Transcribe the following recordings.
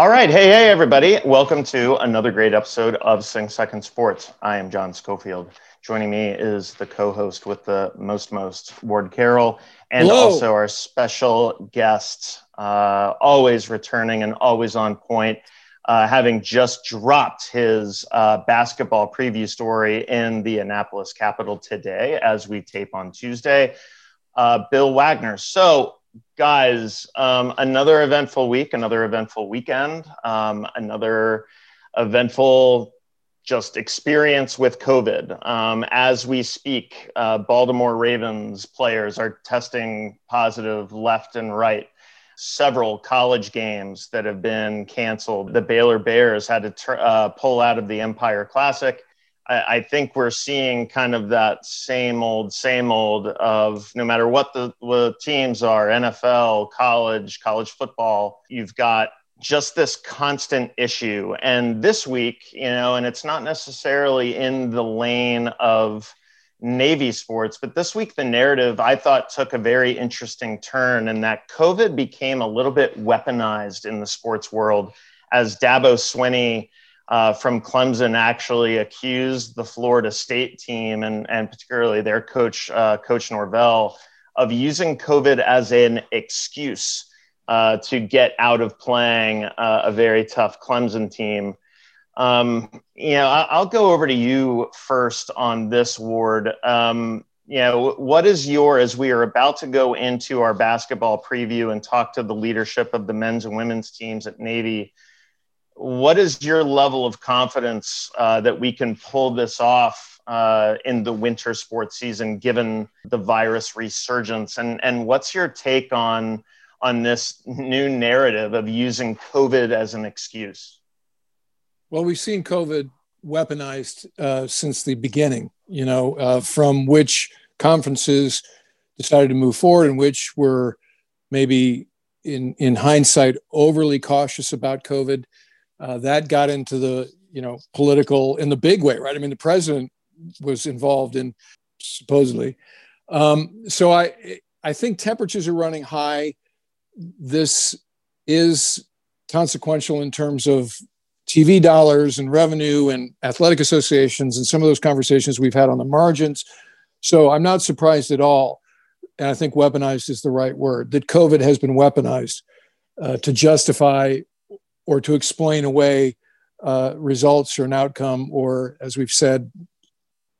All right. Hey, hey, everybody. Welcome to another great episode of Sing Second Sports. I am John Schofield. Joining me is the co host with the most, most, Ward Carroll, and Hello. also our special guest, uh, always returning and always on point, uh, having just dropped his uh, basketball preview story in the Annapolis Capital today as we tape on Tuesday. Uh, Bill Wagner. So, guys, um, another eventful week, another eventful weekend, um, another eventful just experience with COVID. Um, as we speak, uh, Baltimore Ravens players are testing positive left and right. Several college games that have been canceled. The Baylor Bears had to tur- uh, pull out of the Empire Classic. I, I think we're seeing kind of that same old, same old of no matter what the, the teams are NFL, college, college football, you've got just this constant issue. And this week, you know, and it's not necessarily in the lane of Navy sports, but this week the narrative I thought took a very interesting turn, and that COVID became a little bit weaponized in the sports world as Dabo Swinney uh, from Clemson actually accused the Florida State team and, and particularly their coach, uh, Coach Norvell, of using COVID as an excuse uh, to get out of playing uh, a very tough Clemson team. Um, you know, I, will go over to you first on this, Ward. Um, you know, what is your, as we are about to go into our basketball preview and talk to the leadership of the men's and women's teams at Navy, what is your level of confidence uh, that we can pull this off uh, in the winter sports season, given the virus resurgence? And and what's your take on on this new narrative of using COVID as an excuse? Well, we've seen COVID weaponized uh, since the beginning. You know, uh, from which conferences decided to move forward, and which were maybe in in hindsight overly cautious about COVID uh, that got into the you know political in the big way, right? I mean, the president was involved in supposedly. Um, so I I think temperatures are running high. This is consequential in terms of TV dollars and revenue and athletic associations and some of those conversations we've had on the margins. So I'm not surprised at all. And I think weaponized is the right word that COVID has been weaponized uh, to justify or to explain away uh, results or an outcome, or as we've said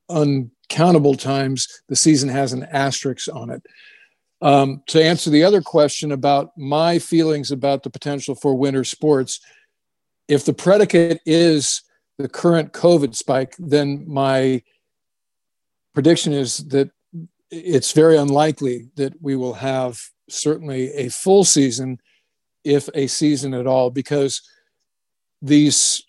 uncountable times, the season has an asterisk on it. Um, to answer the other question about my feelings about the potential for winter sports, if the predicate is the current COVID spike, then my prediction is that it's very unlikely that we will have certainly a full season if a season at all, because these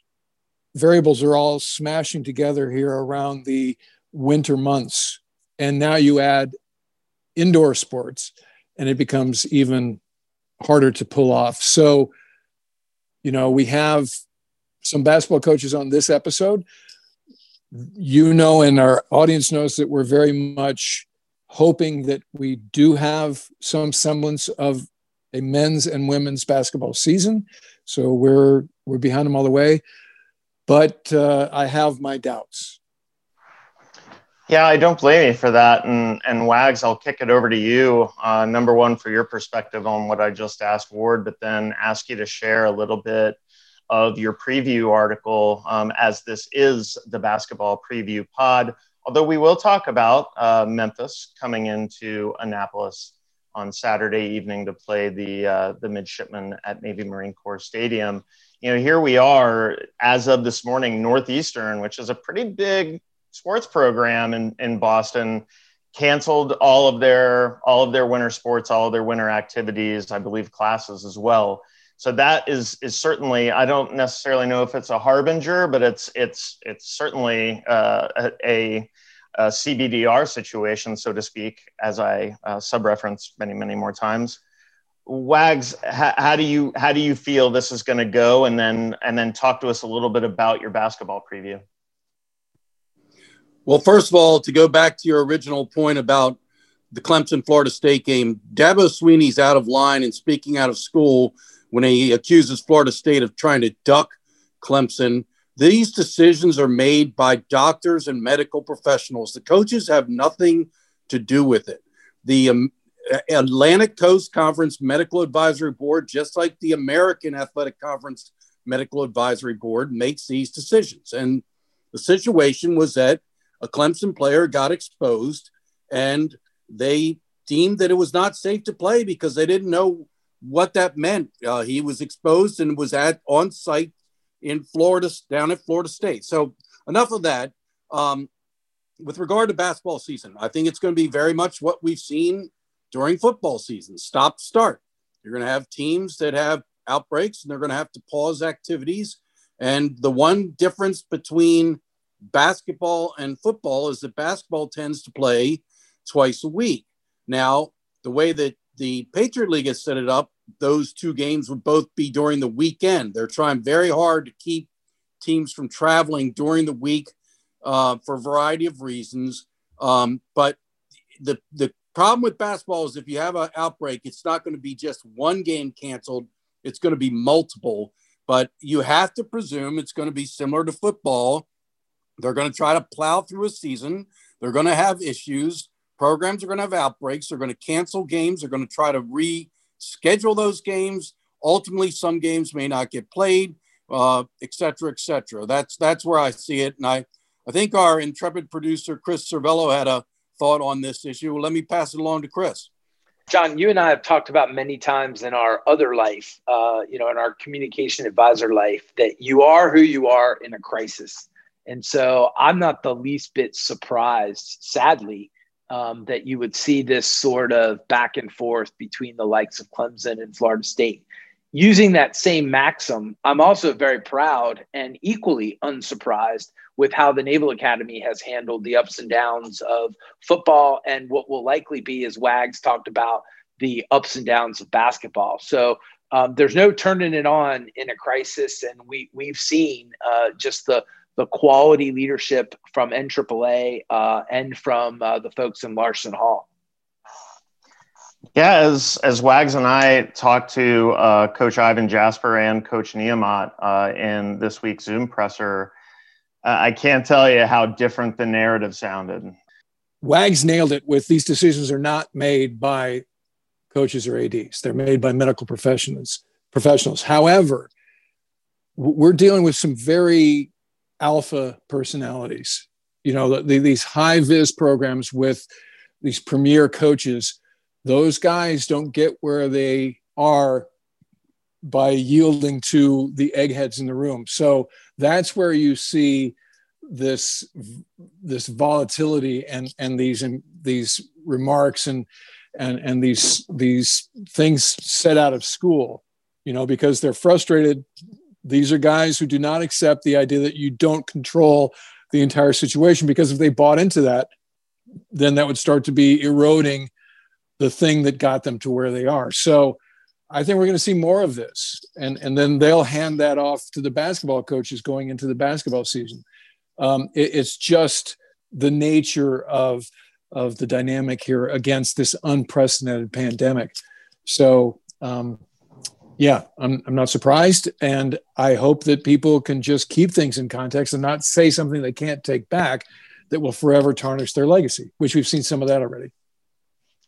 variables are all smashing together here around the winter months. And now you add indoor sports, and it becomes even harder to pull off. So, you know, we have some basketball coaches on this episode. You know, and our audience knows that we're very much hoping that we do have some semblance of a men's and women's basketball season. So we're we're behind them all the way, but uh, I have my doubts. Yeah, I don't blame you for that. And and Wags, I'll kick it over to you. Uh, number one, for your perspective on what I just asked Ward, but then ask you to share a little bit of your preview article, um, as this is the basketball preview pod. Although we will talk about uh, Memphis coming into Annapolis on Saturday evening to play the uh, the midshipmen at Navy Marine Corps Stadium. You know, here we are as of this morning, Northeastern, which is a pretty big sports program in, in Boston, canceled all of their all of their winter sports, all of their winter activities, I believe classes as well. So that is is certainly I don't necessarily know if it's a harbinger, but it's it's it's certainly uh, a, a CBDR situation, so to speak, as I uh, sub-reference many, many more times. Wags, how, do you how do you feel this is going to go? And then and then talk to us a little bit about your basketball preview. Well, first of all, to go back to your original point about the Clemson Florida State game, Dabo Swinney's out of line and speaking out of school when he accuses Florida State of trying to duck Clemson. These decisions are made by doctors and medical professionals. The coaches have nothing to do with it. The um, Atlantic Coast Conference Medical Advisory Board, just like the American Athletic Conference Medical Advisory Board, makes these decisions. And the situation was that a Clemson player got exposed and they deemed that it was not safe to play because they didn't know what that meant. Uh, he was exposed and was at on site in Florida, down at Florida State. So enough of that. Um, with regard to basketball season, I think it's going to be very much what we've seen during football season: stop, start. You're going to have teams that have outbreaks, and they're going to have to pause activities. And the one difference between basketball and football is that basketball tends to play twice a week. Now, the way that the Patriot League has set it up, those two games would both be during the weekend. They're trying very hard to keep teams from traveling during the week uh, for a variety of reasons. Um, but the the problem with basketball is if you have an outbreak, it's not going to be just one game canceled. It's going to be multiple. But you have to presume it's going to be similar to football. They're going to try to plow through a season. They're going to have issues. Programs are going to have outbreaks. They're going to cancel games. They're going to try to reschedule those games. Ultimately, some games may not get played, uh, et cetera, et cetera. That's that's where I see it. And I, I think our intrepid producer Chris Cervello had a thought on this issue. Well, let me pass it along to Chris. John, you and I have talked about many times in our other life, uh, you know, in our communication advisor life, that you are who you are in a crisis. And so I'm not the least bit surprised, sadly, um, that you would see this sort of back and forth between the likes of Clemson and Florida State. Using that same maxim, I'm also very proud and equally unsurprised with how the Naval Academy has handled the ups and downs of football and what will likely be, as Wags talked about, the ups and downs of basketball. So um, there's no turning it on in a crisis, and we we've seen uh, just the the quality leadership from NAAA uh, and from uh, the folks in Larson Hall. Yeah, as as Wags and I talked to uh, Coach Ivan Jasper and Coach Niumat uh, in this week's Zoom presser, uh, I can't tell you how different the narrative sounded. Wags nailed it. With these decisions are not made by coaches or ads; they're made by medical professionals. Professionals. However, we're dealing with some very alpha personalities. You know, the, the, these high vis programs with these premier coaches, those guys don't get where they are by yielding to the eggheads in the room. So that's where you see this this volatility and and these and these remarks and and and these these things set out of school you know because they're frustrated these are guys who do not accept the idea that you don't control the entire situation because if they bought into that, then that would start to be eroding the thing that got them to where they are. So I think we're going to see more of this. And, and then they'll hand that off to the basketball coaches going into the basketball season. Um, it, it's just the nature of, of the dynamic here against this unprecedented pandemic. So um, yeah, I'm, I'm not surprised. And I hope that people can just keep things in context and not say something they can't take back that will forever tarnish their legacy, which we've seen some of that already.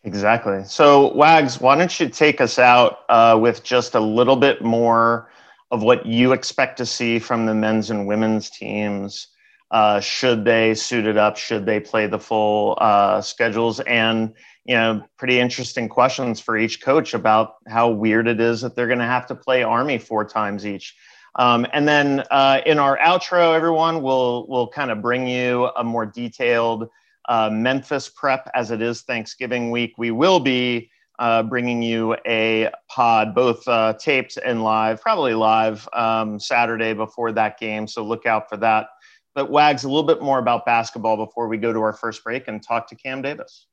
Exactly. So, Wags, why don't you take us out uh, with just a little bit more of what you expect to see from the men's and women's teams? Uh, should they suit it up? Should they play the full uh, schedules? And you know, pretty interesting questions for each coach about how weird it is that they're going to have to play Army four times each. Um, and then uh, in our outro, everyone, we'll we'll kind of bring you a more detailed uh, Memphis prep as it is Thanksgiving week. We will be uh, bringing you a pod, both uh, taped and live, probably live um, Saturday before that game. So look out for that. But Wags, a little bit more about basketball before we go to our first break and talk to Cam Davis.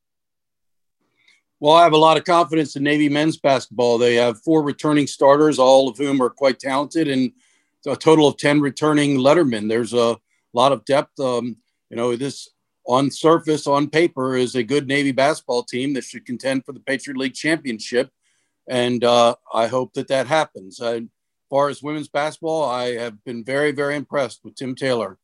Well, I have a lot of confidence in Navy men's basketball. They have four returning starters, all of whom are quite talented, and a total of 10 returning lettermen. There's a lot of depth. Um, you know, this on surface, on paper, is a good Navy basketball team that should contend for the Patriot League championship. And uh, I hope that that happens. as far as women's basketball, I have been very, very impressed with Tim Taylor.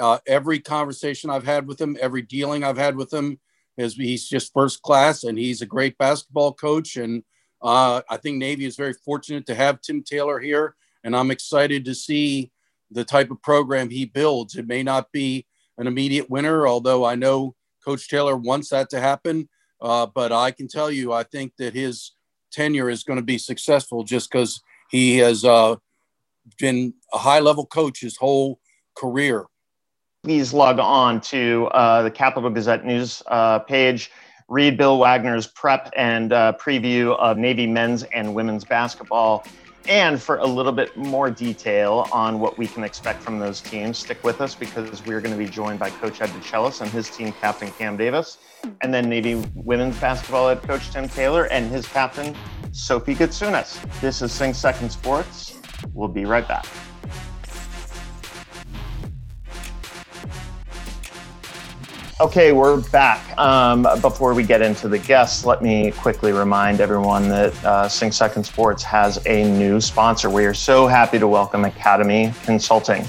Uh, every conversation I've had with him, every dealing I've had with him, he's just first class and he's a great basketball coach. And uh, I think Navy is very fortunate to have Tim Taylor here. And I'm excited to see the type of program he builds. It may not be an immediate winner, although I know Coach Taylor wants that to happen. Uh, but I can tell you, I think that his tenure is going to be successful just because he has uh, been a high level coach his whole career please log on to uh, the Capital Gazette news uh, page. Read Bill Wagner's prep and uh, preview of Navy men's and women's basketball. And for a little bit more detail on what we can expect from those teams, stick with us because we're going to be joined by Coach Ed DeChellis and his team captain Cam Davis, and then Navy women's basketball head coach Tim Taylor and his captain Sophie Gutsunas. This is Sing Second Sports. We'll be right back. Okay, we're back. Um, before we get into the guests, let me quickly remind everyone that uh, Sing Second Sports has a new sponsor. We are so happy to welcome Academy Consulting.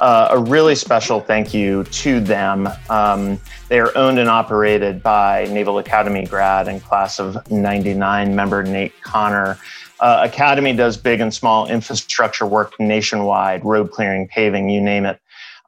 Uh, a really special thank you to them. Um, they are owned and operated by Naval Academy grad and class of 99 member Nate Connor. Uh, Academy does big and small infrastructure work nationwide, road clearing, paving, you name it.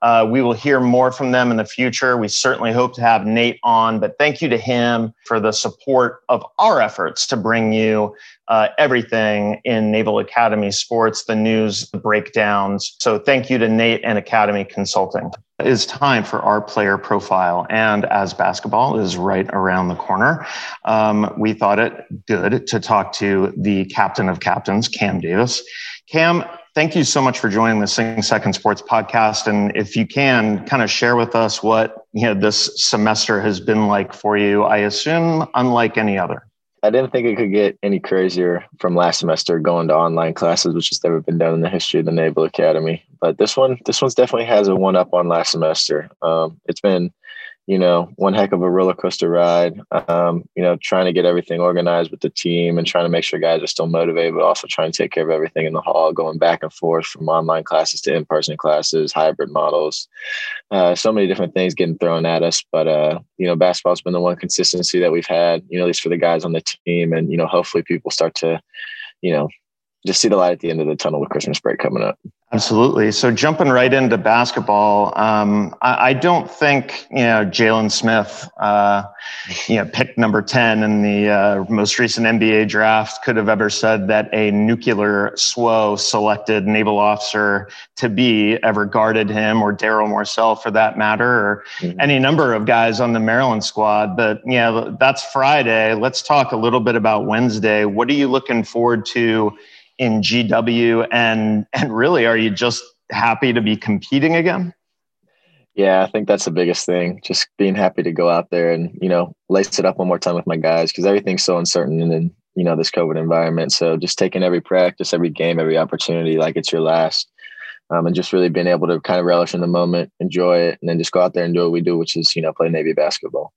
Uh, we will hear more from them in the future. We certainly hope to have Nate on, but thank you to him for the support of our efforts to bring you uh, everything in Naval Academy sports, the news, the breakdowns. So thank you to Nate and Academy Consulting. It is time for our player profile. And as basketball is right around the corner, um, we thought it good to talk to the captain of captains, Cam Davis. Cam, thank you so much for joining the Sing Second Sports podcast. And if you can, kind of share with us what you know this semester has been like for you. I assume unlike any other. I didn't think it could get any crazier from last semester going to online classes, which has never been done in the history of the Naval Academy. But this one, this one's definitely has a one up on last semester. Um, it's been you know, one heck of a roller coaster ride. Um, you know, trying to get everything organized with the team and trying to make sure guys are still motivated, but also trying to take care of everything in the hall, going back and forth from online classes to in-person classes, hybrid models, uh, so many different things getting thrown at us. But uh, you know, basketball's been the one consistency that we've had, you know, at least for the guys on the team, and you know, hopefully people start to, you know, just see the light at the end of the tunnel with Christmas break coming up. Absolutely. So jumping right into basketball, um, I, I, don't think you know Jalen Smith, uh, you know, pick number ten in the uh, most recent NBA draft, could have ever said that a nuclear SWO selected naval officer to be ever guarded him, or Daryl Morsell for that matter, or mm-hmm. any number of guys on the Maryland squad. But yeah, that's Friday. Let's talk a little bit about Wednesday. What are you looking forward to? In GW and and really are you just happy to be competing again? Yeah, I think that's the biggest thing. Just being happy to go out there and, you know, lace it up one more time with my guys because everything's so uncertain in, you know, this COVID environment. So just taking every practice, every game, every opportunity like it's your last. Um, and just really being able to kind of relish in the moment, enjoy it, and then just go out there and do what we do, which is, you know, play Navy basketball.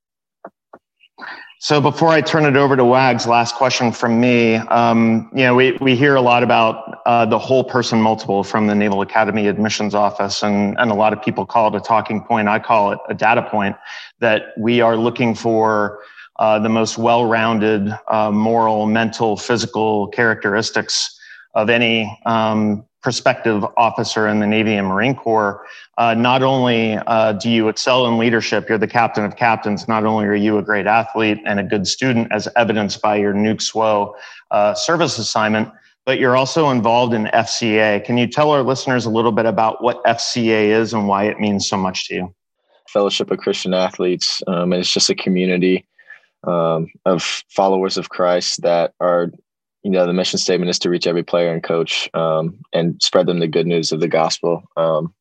So before I turn it over to Wags, last question from me. Um, you know, we, we hear a lot about uh, the whole person multiple from the Naval Academy admissions office, and, and a lot of people call it a talking point. I call it a data point that we are looking for uh, the most well-rounded uh, moral, mental, physical characteristics of any um, prospective officer in the Navy and Marine Corps, uh, not only uh, do you excel in leadership, you're the captain of captains, not only are you a great athlete and a good student, as evidenced by your Nuke SWO uh, service assignment, but you're also involved in FCA. Can you tell our listeners a little bit about what FCA is and why it means so much to you? Fellowship of Christian Athletes. Um, it's just a community um, of followers of Christ that are you know the mission statement is to reach every player and coach um, and spread them the good news of the gospel um,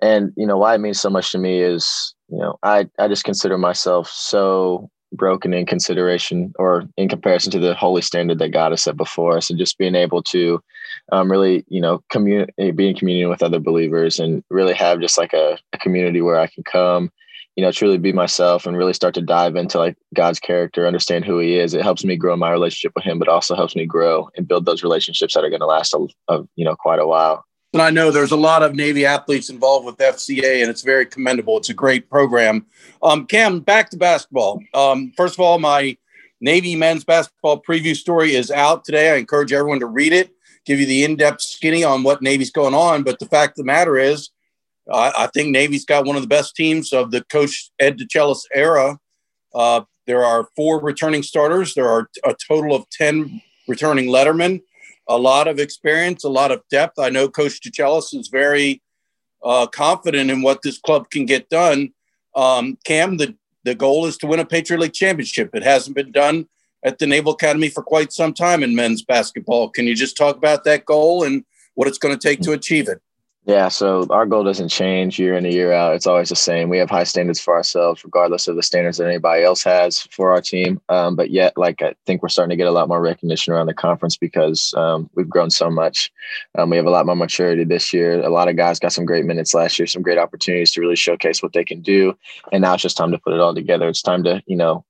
and you know why it means so much to me is you know i i just consider myself so broken in consideration or in comparison to the holy standard that God has set before us. And just being able to um, really, you know, communicate, eh, be in communion with other believers and really have just like a, a community where I can come, you know, truly be myself and really start to dive into like God's character, understand who he is. It helps me grow my relationship with him, but also helps me grow and build those relationships that are going to last a, a, you know, quite a while. And I know there's a lot of Navy athletes involved with FCA, and it's very commendable. It's a great program. Um, Cam, back to basketball. Um, first of all, my Navy men's basketball preview story is out today. I encourage everyone to read it, give you the in depth skinny on what Navy's going on. But the fact of the matter is, uh, I think Navy's got one of the best teams of the coach Ed DeChellis era. Uh, there are four returning starters. There are a total of 10 returning lettermen a lot of experience, a lot of depth. I know Coach DeChellis is very uh, confident in what this club can get done. Um, Cam, the, the goal is to win a Patriot League championship. It hasn't been done at the Naval Academy for quite some time in men's basketball. Can you just talk about that goal and what it's going to take to achieve it? Yeah, so our goal doesn't change year in and year out. It's always the same. We have high standards for ourselves, regardless of the standards that anybody else has for our team. Um, but yet, like I think we're starting to get a lot more recognition around the conference because um, we've grown so much. Um, we have a lot more maturity this year. A lot of guys got some great minutes last year, some great opportunities to really showcase what they can do. And now it's just time to put it all together. It's time to you know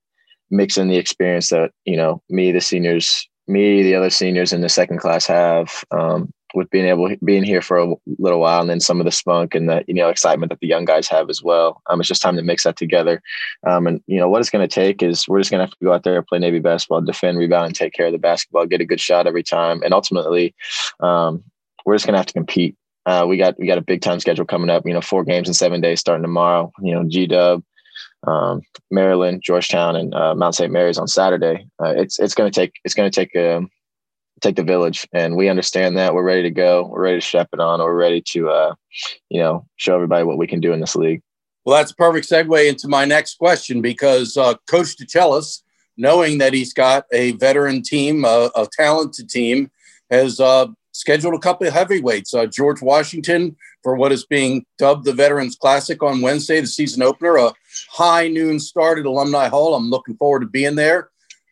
mix in the experience that you know me, the seniors, me, the other seniors in the second class have. Um, with being able being here for a little while and then some of the spunk and the you know excitement that the young guys have as well um, it's just time to mix that together um, and you know what it's going to take is we're just going to have to go out there and play navy basketball defend rebound and take care of the basketball get a good shot every time and ultimately um, we're just going to have to compete uh, we got we got a big time schedule coming up you know four games in seven days starting tomorrow you know g-dub um, Maryland, Georgetown, and uh, Mount St. Mary's on Saturday. Uh, it's it's going to take it's going to take um, take the village and we understand that. We're ready to go. We're ready to strap it on. We're ready to uh, you know show everybody what we can do in this league. Well that's a perfect segue into my next question because uh, coach DeChellis, knowing that he's got a veteran team a talented team has uh, scheduled a couple of heavyweights. Uh, george washington for what is being dubbed the veterans classic on wednesday the season opener a high noon start at alumni hall. I'm looking forward to being there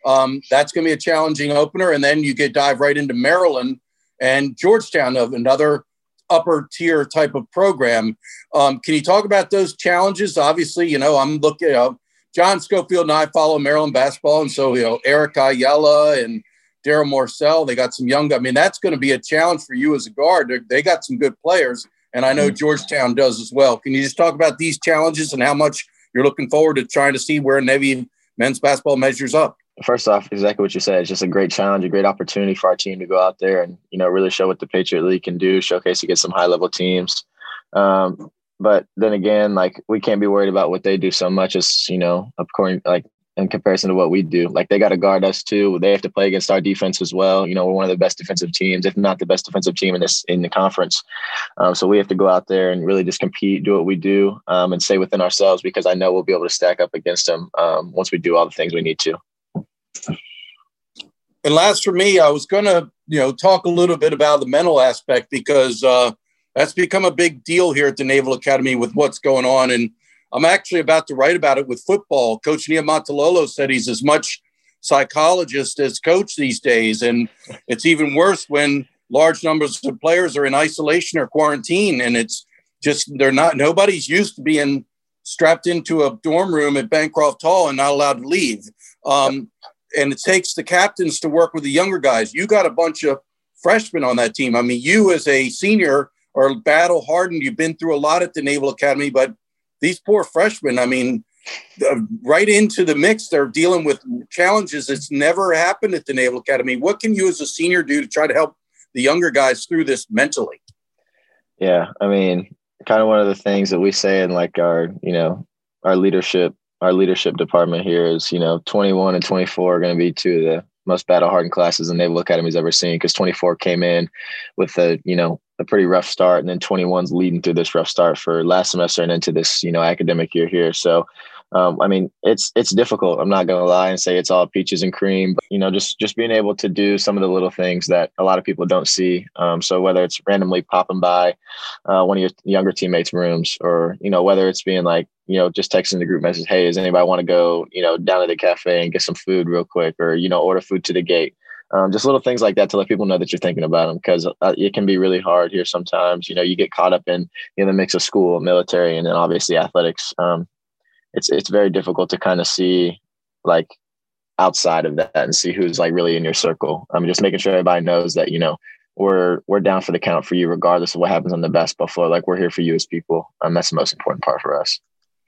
um, that's going to be a challenging opener. And then you get dive right into Maryland and Georgetown of another upper tier type of program. Um, can you talk about those challenges? Obviously, you know, I'm looking, uh, John Schofield and I follow Maryland basketball. And so, you know, Eric Ayala and Daryl Morsell, they got some young, I mean, that's going to be a challenge for you as a guard. They're, they got some good players. And I know mm-hmm. Georgetown does as well. Can you just talk about these challenges and how much you're looking forward to trying to see where Navy men's basketball measures up? First off, exactly what you said. It's just a great challenge, a great opportunity for our team to go out there and you know really show what the Patriot League can do, showcase against some high level teams. Um, but then again, like we can't be worried about what they do so much as you know, according like in comparison to what we do. Like they got to guard us too. They have to play against our defense as well. You know, we're one of the best defensive teams, if not the best defensive team in this in the conference. Um, so we have to go out there and really just compete, do what we do, um, and stay within ourselves because I know we'll be able to stack up against them um, once we do all the things we need to. And last for me, I was going to, you know, talk a little bit about the mental aspect because uh, that's become a big deal here at the Naval Academy with what's going on. And I'm actually about to write about it with football. Coach Niumatalolo said he's as much psychologist as coach these days. And it's even worse when large numbers of players are in isolation or quarantine. And it's just, they're not, nobody's used to being strapped into a dorm room at Bancroft Hall and not allowed to leave. Um, and it takes the captains to work with the younger guys. You got a bunch of freshmen on that team. I mean, you as a senior are battle hardened. You've been through a lot at the Naval Academy, but these poor freshmen, I mean, right into the mix, they're dealing with challenges that's never happened at the Naval Academy. What can you as a senior do to try to help the younger guys through this mentally? Yeah, I mean, kind of one of the things that we say in like our, you know, our leadership our leadership department here is, you know, 21 and 24 are going to be two of the most battle hardened classes the Naval Academy's ever seen because 24 came in with a, you know, a pretty rough start and then 21's leading through this rough start for last semester and into this, you know, academic year here. So um, I mean, it's it's difficult. I'm not gonna lie and say it's all peaches and cream, but you know, just just being able to do some of the little things that a lot of people don't see. Um, so whether it's randomly popping by uh, one of your younger teammates' rooms, or you know, whether it's being like, you know, just texting the group message, hey, does anybody want to go, you know, down to the cafe and get some food real quick, or you know, order food to the gate. Um, just little things like that to let people know that you're thinking about them because uh, it can be really hard here sometimes. You know, you get caught up in in the mix of school, military, and then obviously athletics. Um, it's it's very difficult to kind of see like outside of that and see who's like really in your circle. I'm mean, just making sure everybody knows that you know we're we're down for the count for you regardless of what happens on the basketball floor. Like we're here for you as people. Um, that's the most important part for us.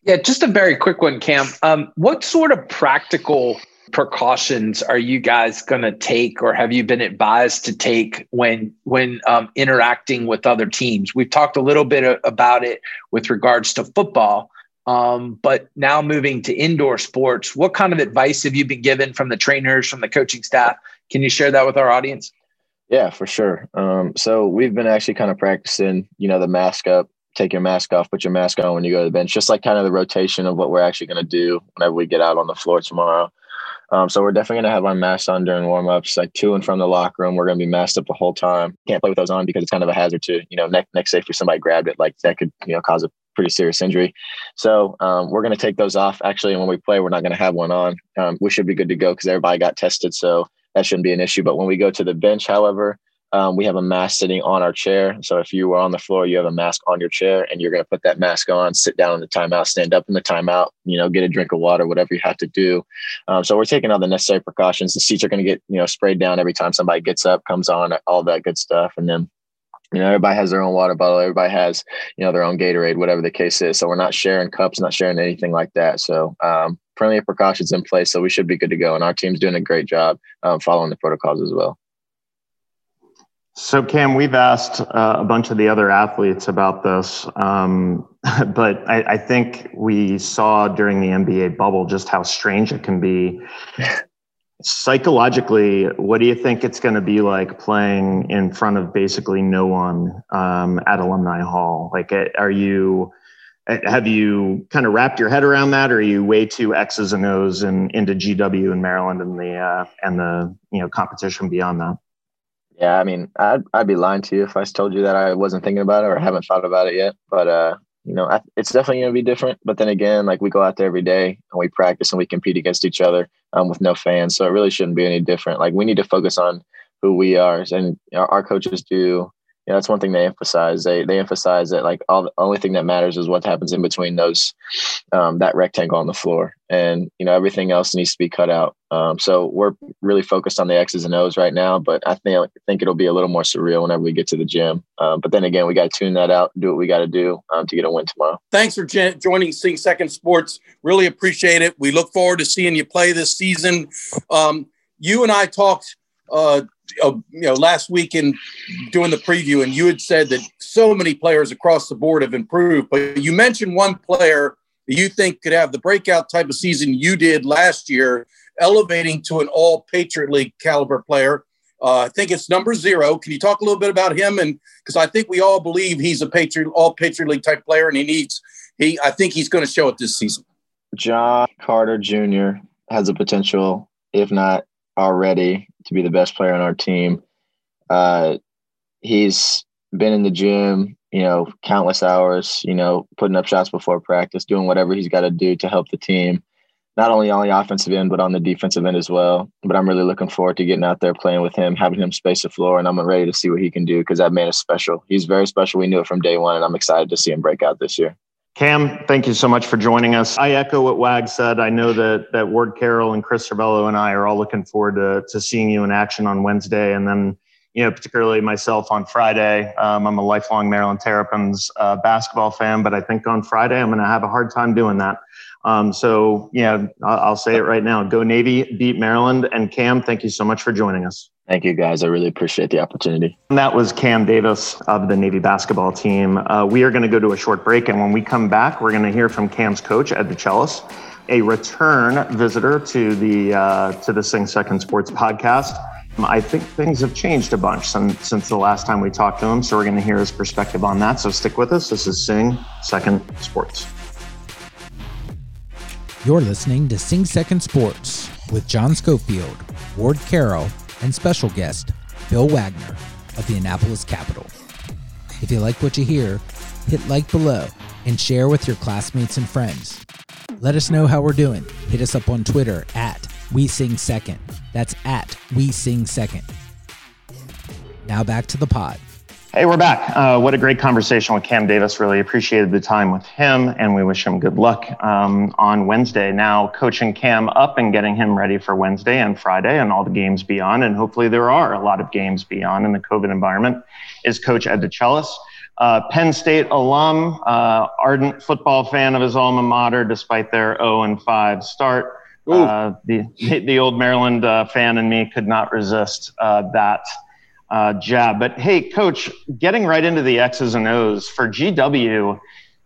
Yeah, just a very quick one, Cam. Um, what sort of practical precautions are you guys going to take, or have you been advised to take when when um, interacting with other teams? We've talked a little bit about it with regards to football, um, but now moving to indoor sports, what kind of advice have you been given from the trainers, from the coaching staff? Can you share that with our audience? Yeah, for sure. Um, so we've been actually kind of practicing, you know, the mask up, take your mask off, put your mask on when you go to the bench, just like kind of the rotation of what we're actually going to do whenever we get out on the floor tomorrow. Um, so we're definitely going to have our masks on during warmups, like to and from the locker room. We're going to be masked up the whole time. Can't play with those on because it's kind of a hazard to, you know, neck, neck safety. Somebody grabbed it, like that could, you know, cause a pretty serious injury. So um, we're going to take those off. Actually, when we play, we're not going to have one on. Um, we should be good to go because everybody got tested. So that shouldn't be an issue. But when we go to the bench, however, um, we have a mask sitting on our chair. So if you were on the floor, you have a mask on your chair and you're going to put that mask on, sit down in the timeout, stand up in the timeout, you know, get a drink of water, whatever you have to do. Um, so we're taking all the necessary precautions. The seats are going to get, you know, sprayed down every time somebody gets up, comes on, all that good stuff. And then you know, everybody has their own water bottle. Everybody has, you know, their own Gatorade, whatever the case is. So we're not sharing cups, not sharing anything like that. So um, plenty of precautions in place. So we should be good to go. And our team's doing a great job um, following the protocols as well. So, Cam, we've asked uh, a bunch of the other athletes about this, um, but I, I, think we saw during the NBA bubble just how strange it can be psychologically, what do you think it's going to be like playing in front of basically no one um, at Alumni Hall? Like, uh, are you uh, have you kind of wrapped your head around that, or are you way too X's and O's and into GW in Maryland and the uh, and the you know competition beyond that? Yeah, I mean, I'd I'd be lying to you if I told you that I wasn't thinking about it or haven't thought about it yet. But uh, you know, I, it's definitely going to be different. But then again, like we go out there every day and we practice and we compete against each other um, with no fans. So it really shouldn't be any different. Like we need to focus on who we are. And our, our coaches do know, that's one thing they emphasize. They they emphasize that like all the only thing that matters is what happens in between those um, that rectangle on the floor, and you know everything else needs to be cut out. Um, so we're really focused on the X's and O's right now, but I think I think it'll be a little more surreal whenever we get to the gym. Um, but then again, we got to tune that out, do what we got to do um, to get a win tomorrow. Thanks for joining Sing Second Sports. Really appreciate it. We look forward to seeing you play this season. Um, you and I talked. Uh, uh, you know last week in doing the preview, and you had said that so many players across the board have improved, but you mentioned one player that you think could have the breakout type of season you did last year, elevating to an All Patriot League caliber player. Uh, I think it's number zero. Can you talk a little bit about him? And because I think we all believe he's a Patriot, All Patriot League type player, and he needs he. I think he's going to show it this season. John Carter Jr. has a potential, if not already to be the best player on our team. Uh, he's been in the gym, you know, countless hours, you know, putting up shots before practice, doing whatever he's got to do to help the team, not only on the offensive end, but on the defensive end as well. But I'm really looking forward to getting out there playing with him, having him space the floor, and I'm ready to see what he can do because that man is special. He's very special. We knew it from day one, and I'm excited to see him break out this year. Cam, thank you so much for joining us. I echo what Wag said. I know that that Ward Carroll and Chris Cervello and I are all looking forward to, to seeing you in action on Wednesday, and then you know, particularly myself on Friday. Um, I'm a lifelong Maryland Terrapins uh, basketball fan, but I think on Friday I'm going to have a hard time doing that. Um, so yeah, I'll, I'll say it right now: Go Navy, beat Maryland, and Cam. Thank you so much for joining us. Thank you, guys. I really appreciate the opportunity. And that was Cam Davis of the Navy basketball team. Uh, we are going to go to a short break, and when we come back, we're going to hear from Cam's coach, Ed DeChellis, a return visitor to the uh, to the Sing Second Sports podcast. I think things have changed a bunch since, since the last time we talked to him, so we're going to hear his perspective on that. So stick with us. This is Sing Second Sports. You're listening to Sing Second Sports with John Schofield, Ward Carroll, and special guest Bill Wagner of the Annapolis Capital. If you like what you hear, hit like below and share with your classmates and friends. Let us know how we're doing. Hit us up on Twitter at We Sing Second. That's at We Sing Second. Now back to the pod. Hey, we're back. Uh, what a great conversation with Cam Davis. Really appreciated the time with him, and we wish him good luck um, on Wednesday. Now, coaching Cam up and getting him ready for Wednesday and Friday and all the games beyond, and hopefully there are a lot of games beyond in the COVID environment, is Coach Ed DeChellis. Uh, Penn State alum, uh, ardent football fan of his alma mater, despite their 0 and 5 start. Uh, the the old Maryland uh, fan in me could not resist uh, that uh, jab. But hey, coach, getting right into the X's and O's for GW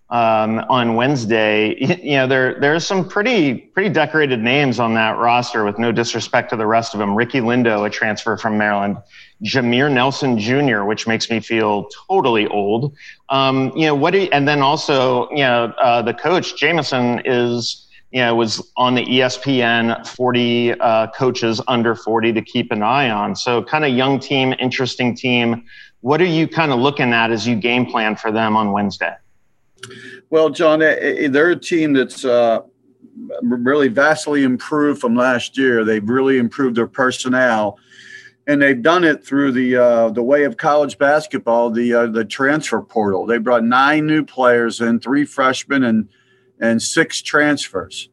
um, on Wednesday, you know, there there's some pretty pretty decorated names on that roster. With no disrespect to the rest of them, Ricky Lindo, a transfer from Maryland, Jameer Nelson Jr., which makes me feel totally old. Um, you know, what? You, and then also, you know, uh, the coach Jamion is you know, was on the ESPN 40 uh, coaches under 40 to keep an eye on. So, kind of young team, interesting team. What are you kind of looking at as you game plan for them on Wednesday? Well, John, they're a team that's uh, really vastly improved from last year. They've really improved their personnel, and they've done it through the uh, the way of college basketball, the uh, the transfer portal. They brought nine new players in, three freshmen and and six transfers.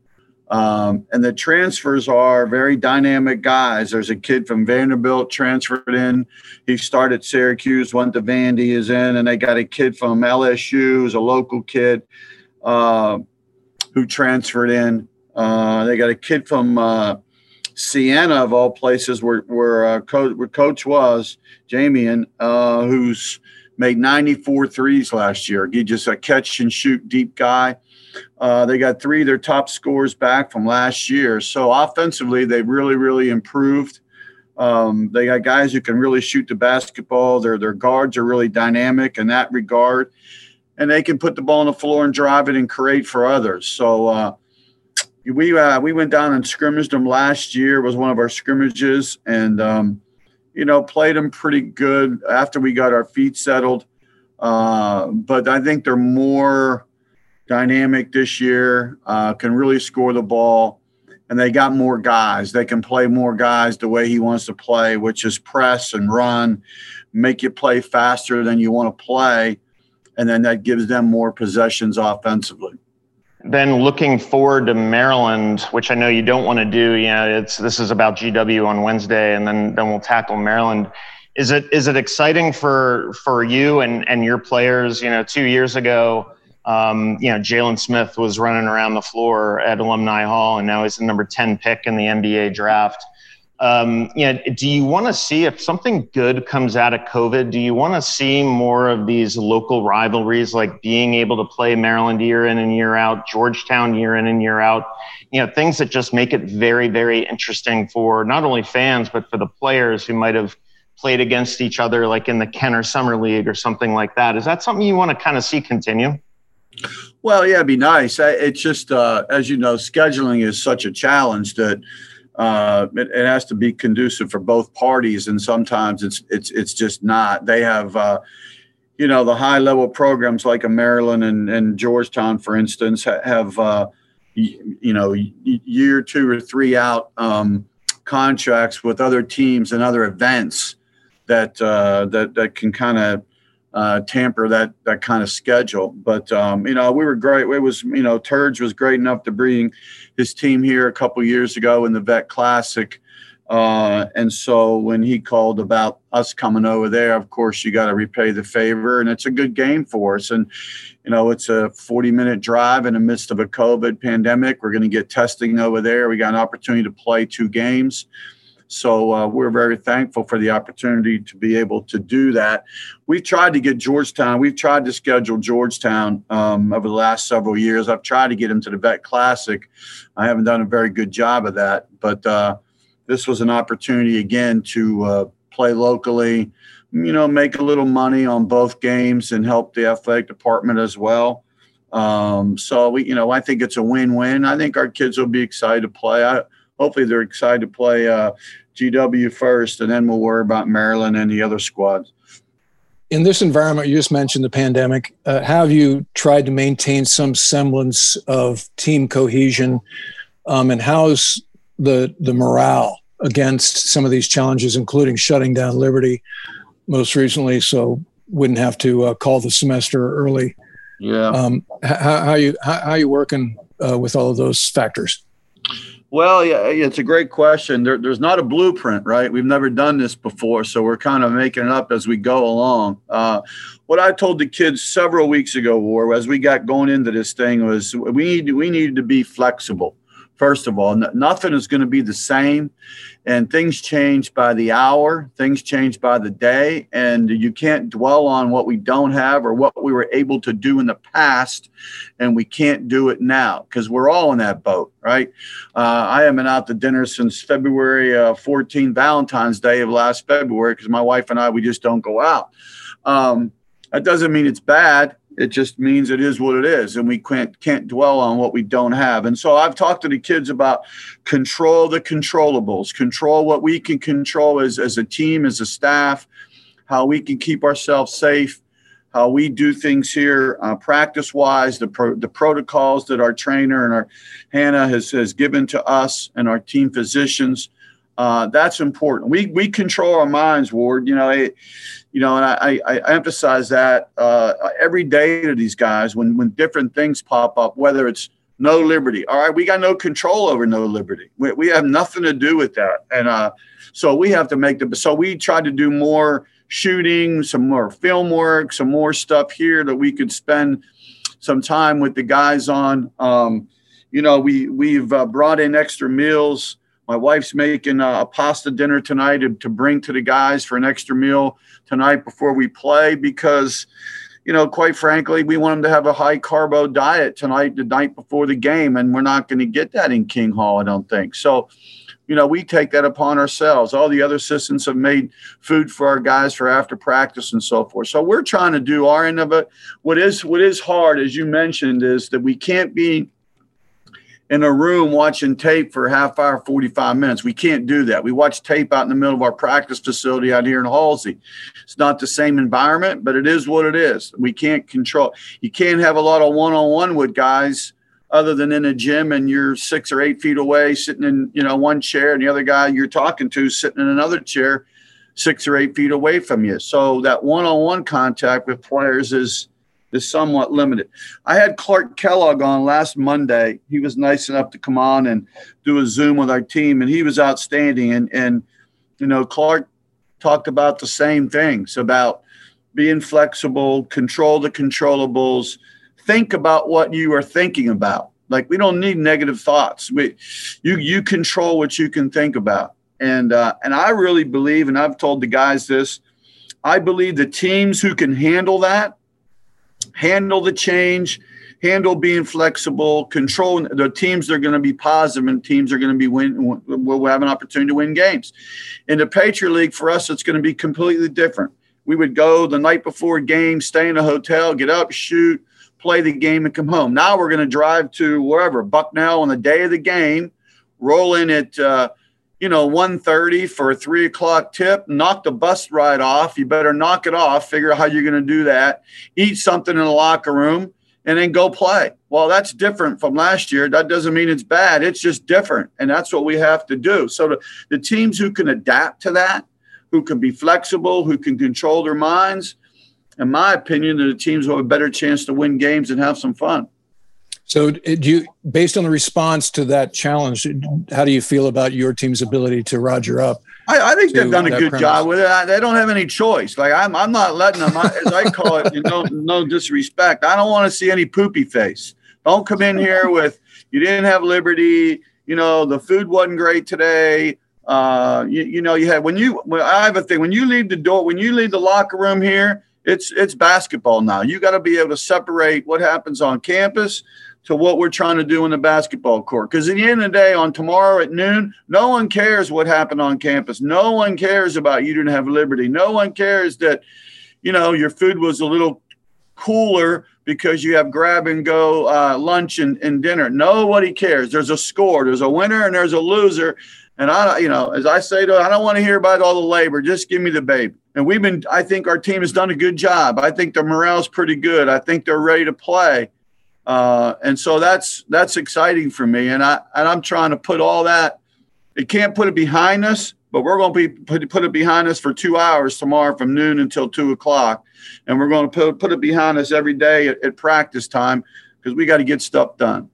Um, and the transfers are very dynamic guys. There's a kid from Vanderbilt transferred in. He started Syracuse, went to Vandy, is in, and they got a kid from LSU, who's a local kid, uh, who transferred in. Uh, they got a kid from uh, Siena, of all places, where where, uh, coach, where coach was, Jamion, uh, who's made 94 threes last year. He just a catch and shoot deep guy. Uh, they got three of their top scores back from last year. So offensively, they really, really improved. Um, they got guys who can really shoot the basketball. Their their guards are really dynamic in that regard, and they can put the ball on the floor and drive it and create for others. So uh, we uh, we went down and scrimmaged them last year. Was one of our scrimmages, and um, you know played them pretty good after we got our feet settled. Uh, but I think they're more dynamic this year, uh, can really score the ball, and they got more guys. They can play more guys the way he wants to play, which is press and run, make you play faster than you want to play, and then that gives them more possessions offensively. Then looking forward to Maryland, which I know you don't want to do. You know, it's this is about GW on Wednesday, and then then we'll tackle Maryland. Is it is it exciting for for you and and your players? You know, two years ago um, you know, Jalen Smith was running around the floor at Alumni Hall, and now he's the number 10 pick in the NBA draft. Um, you know, do you want to see if something good comes out of COVID? Do you want to see more of these local rivalries, like being able to play Maryland year in and year out, Georgetown year in and year out? You know, things that just make it very, very interesting for not only fans but for the players who might have played against each other, like in the Kenner Summer League or something like that. Is that something you want to kind of see continue? Well, yeah, it'd be nice. It's just, uh, as you know, scheduling is such a challenge that uh, it, it, has to be conducive for both parties, and sometimes it's it's it's just not. They have, uh, you know, the high level programs like a Maryland and, and Georgetown, for instance, have uh, you know year two or three out um, contracts with other teams and other events that uh, that that can kind of uh, tamper that that kind of schedule. But um, you know, we were great. It was you know, Turge was great enough to bring his team here a couple years ago in the Vet Classic. Uh, and so when he called about us coming over there, of course you got to repay the favor, and it's a good game for us. And you know, it's a 40 minute drive in the midst of a COVID pandemic. We're going to get testing over there. We got an opportunity to play two games. So uh, we're very thankful for the opportunity to be able to do that. We've tried to get Georgetown. We've tried to schedule Georgetown um, over the last several years. I've tried to get them to the Vet Classic. I haven't done a very good job of that, but uh, this was an opportunity again to uh, play locally. You know, make a little money on both games and help the athletic department as well. Um, so we, you know, I think it's a win-win. I think our kids will be excited to play. I, hopefully, they're excited to play uh, GW first, and then we'll worry about Maryland and the other squads. In this environment, you just mentioned the pandemic. Uh, have you tried to maintain some semblance of team cohesion? Um, and how's the the morale against some of these challenges, including shutting down Liberty most recently, so wouldn't have to uh, call the semester early? Yeah. Um, how, how you how, how you working uh, with all of those factors? Well, yeah, it's a great question. There, there's not a blueprint, right? We've never done this before, so we're kind of making it up as we go along. Uh, what I told the kids several weeks ago, Ward, as we got going into this thing, was we need we needed to be flexible. First of all, nothing is going to be the same, and things change by the hour, things change by the day, and you can't dwell on what we don't have or what we were able to do in the past, and we can't do it now because we're all in that boat, right? Uh, I haven't out to dinner since February uh, 14, Valentine's Day of last February, because my wife and I we just don't go out. Um, that doesn't mean it's bad it just means it is what it is, and we can't can't dwell on what we don't have. And so I've talked to the kids about control the controllables, control what we can control as as a team, as a staff, how we can keep ourselves safe, how we do things here, uh, practice wise, the pro- the protocols that our trainer and our Hannah has has given to us and our team physicians. Uh, that's important. We we control our minds, Ward. You know, it, you know, and I, I, emphasize that uh, every day to these guys when when different things pop up, whether it's no liberty. All right, we got no control over no liberty. We, we have nothing to do with that, and uh, so we have to make the. So we try to do more shooting, some more film work, some more stuff here that we could spend some time with the guys on. Um, you know, we we've uh, brought in extra meals. My wife's making a pasta dinner tonight to, to bring to the guys for an extra meal tonight before we play because, you know, quite frankly, we want them to have a high carbo diet tonight, the night before the game, and we're not going to get that in King Hall, I don't think. So, you know, we take that upon ourselves. All the other assistants have made food for our guys for after practice and so forth. So we're trying to do our end of it. What is what is hard, as you mentioned, is that we can't be in a room watching tape for half hour, 45 minutes. We can't do that. We watch tape out in the middle of our practice facility out here in Halsey. It's not the same environment, but it is what it is. We can't control. You can't have a lot of one on one with guys other than in a gym and you're six or eight feet away sitting in, you know, one chair and the other guy you're talking to sitting in another chair six or eight feet away from you. So that one on one contact with players is is somewhat limited. I had Clark Kellogg on last Monday. He was nice enough to come on and do a Zoom with our team, and he was outstanding. And and you know, Clark talked about the same things about being flexible, control the controllables, think about what you are thinking about. Like we don't need negative thoughts. We, you you control what you can think about. And uh, and I really believe, and I've told the guys this, I believe the teams who can handle that handle the change, handle being flexible, control the teams. They're going to be positive, and teams are going to be win. We'll have an opportunity to win games. In the Patriot League, for us, it's going to be completely different. We would go the night before a game, stay in a hotel, get up, shoot, play the game, and come home. Now we're going to drive to wherever Bucknell on the day of the game, roll in at. Uh, you know, 1.30 for a three o'clock tip, knock the bus ride off. You better knock it off, figure out how you're going to do that, eat something in the locker room, and then go play. Well, that's different from last year. That doesn't mean it's bad. It's just different. And that's what we have to do. So the, the teams who can adapt to that, who can be flexible, who can control their minds, in my opinion, the teams who have a better chance to win games and have some fun. So, do you, based on the response to that challenge, how do you feel about your team's ability to roger up? I, I think they've done a good premise? job with it. They don't have any choice. Like I'm, I'm not letting them, as I call it, you know, no disrespect. I don't want to see any poopy face. Don't come in here with you didn't have liberty. You know, the food wasn't great today. Uh, you, you know, you had when you. When, I have a thing. When you leave the door, when you leave the locker room here, it's it's basketball now. You got to be able to separate what happens on campus to what we're trying to do in the basketball court. Because at the end of the day, on tomorrow at noon, no one cares what happened on campus. No one cares about you didn't have liberty. No one cares that, you know, your food was a little cooler because you have grab and go uh, lunch and, and dinner. Nobody cares. There's a score, there's a winner, and there's a loser. And I, you know, as I say to, I don't want to hear about all the labor. Just give me the baby. And we've been, I think our team has done a good job. I think the morale's pretty good. I think they're ready to play. Uh, and so that's that's exciting for me. And I and I'm trying to put all that. It can't put it behind us, but we're going to be put, put it behind us for two hours tomorrow from noon until two o'clock, and we're going to put, put it behind us every day at, at practice time because we got to get stuff done.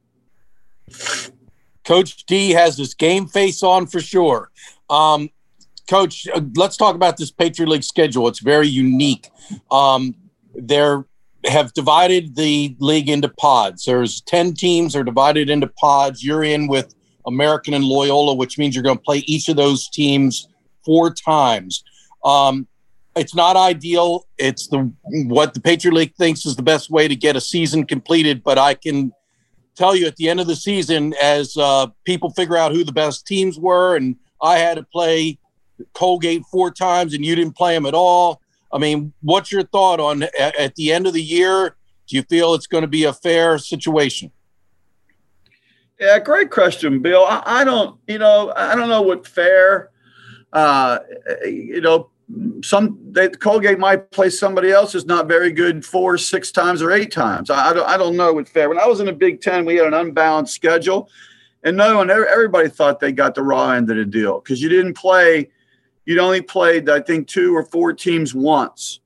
Coach D has his game face on for sure. Um, Coach, uh, let's talk about this Patriot League schedule. It's very unique. Um, they have divided the league into pods. There's 10 teams are divided into pods. You're in with American and Loyola, which means you're going to play each of those teams four times. Um, it's not ideal. It's the what the Patriot League thinks is the best way to get a season completed. But I can tell you at the end of the season, as uh, people figure out who the best teams were, and I had to play Colgate four times, and you didn't play them at all. I mean, what's your thought on at the end of the year? Do you feel it's going to be a fair situation? Yeah, great question, Bill. I, I don't, you know, I don't know what fair. Uh, you know, some they, Colgate might play somebody else is not very good four, six times or eight times. I, I, don't, I don't know what fair. When I was in the Big Ten, we had an unbalanced schedule, and no one, everybody thought they got the raw end of the deal because you didn't play. You'd only played, I think, two or four teams once.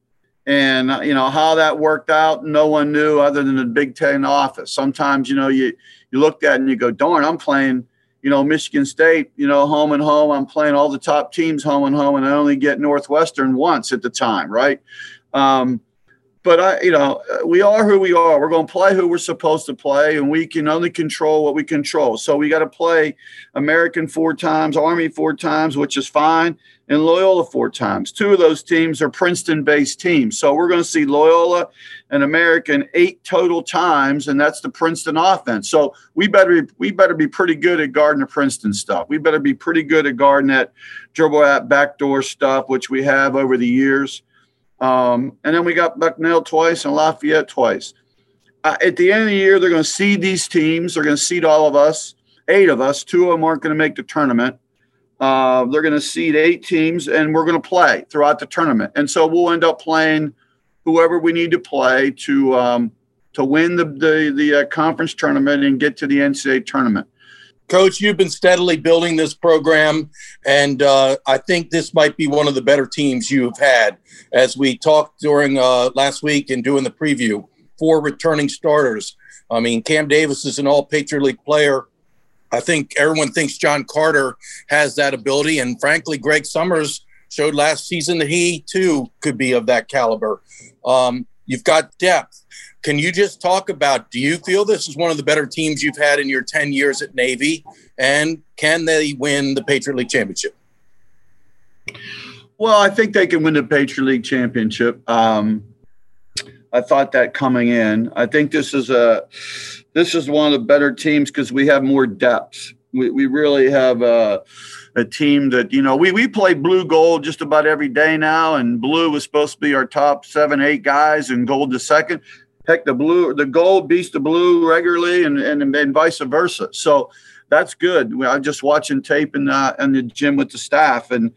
And you know how that worked out, no one knew other than the Big Ten office. Sometimes, you know, you you looked at and you go, darn, I'm playing, you know, Michigan State, you know, home and home. I'm playing all the top teams home and home, and I only get Northwestern once at the time, right? Um, but I, you know, uh, we are who we are. We're going to play who we're supposed to play, and we can only control what we control. So we got to play American four times, Army four times, which is fine, and Loyola four times. Two of those teams are Princeton-based teams. So we're going to see Loyola and American eight total times, and that's the Princeton offense. So we better we better be pretty good at guarding the Princeton stuff. We better be pretty good at guarding that dribble backdoor stuff, which we have over the years. Um, and then we got Bucknell twice and Lafayette twice. Uh, at the end of the year, they're going to seed these teams. They're going to seed all of us, eight of us. Two of them aren't going to make the tournament. Uh, they're going to seed eight teams, and we're going to play throughout the tournament. And so we'll end up playing whoever we need to play to um, to win the the, the uh, conference tournament and get to the NCAA tournament. Coach, you've been steadily building this program, and uh, I think this might be one of the better teams you've had. As we talked during uh, last week and doing the preview, four returning starters. I mean, Cam Davis is an all Patriot League player. I think everyone thinks John Carter has that ability, and frankly, Greg Summers showed last season that he too could be of that caliber. Um, you've got depth. Can you just talk about do you feel this is one of the better teams you've had in your 10 years at Navy? And can they win the Patriot League Championship? Well, I think they can win the Patriot League Championship. Um, I thought that coming in. I think this is a this is one of the better teams because we have more depth. We, we really have a, a team that you know we we play blue gold just about every day now, and blue was supposed to be our top seven eight guys, and gold the second heck, the blue, the gold beats the blue regularly, and and, and vice versa. So that's good. I'm just watching tape in the in the gym with the staff, and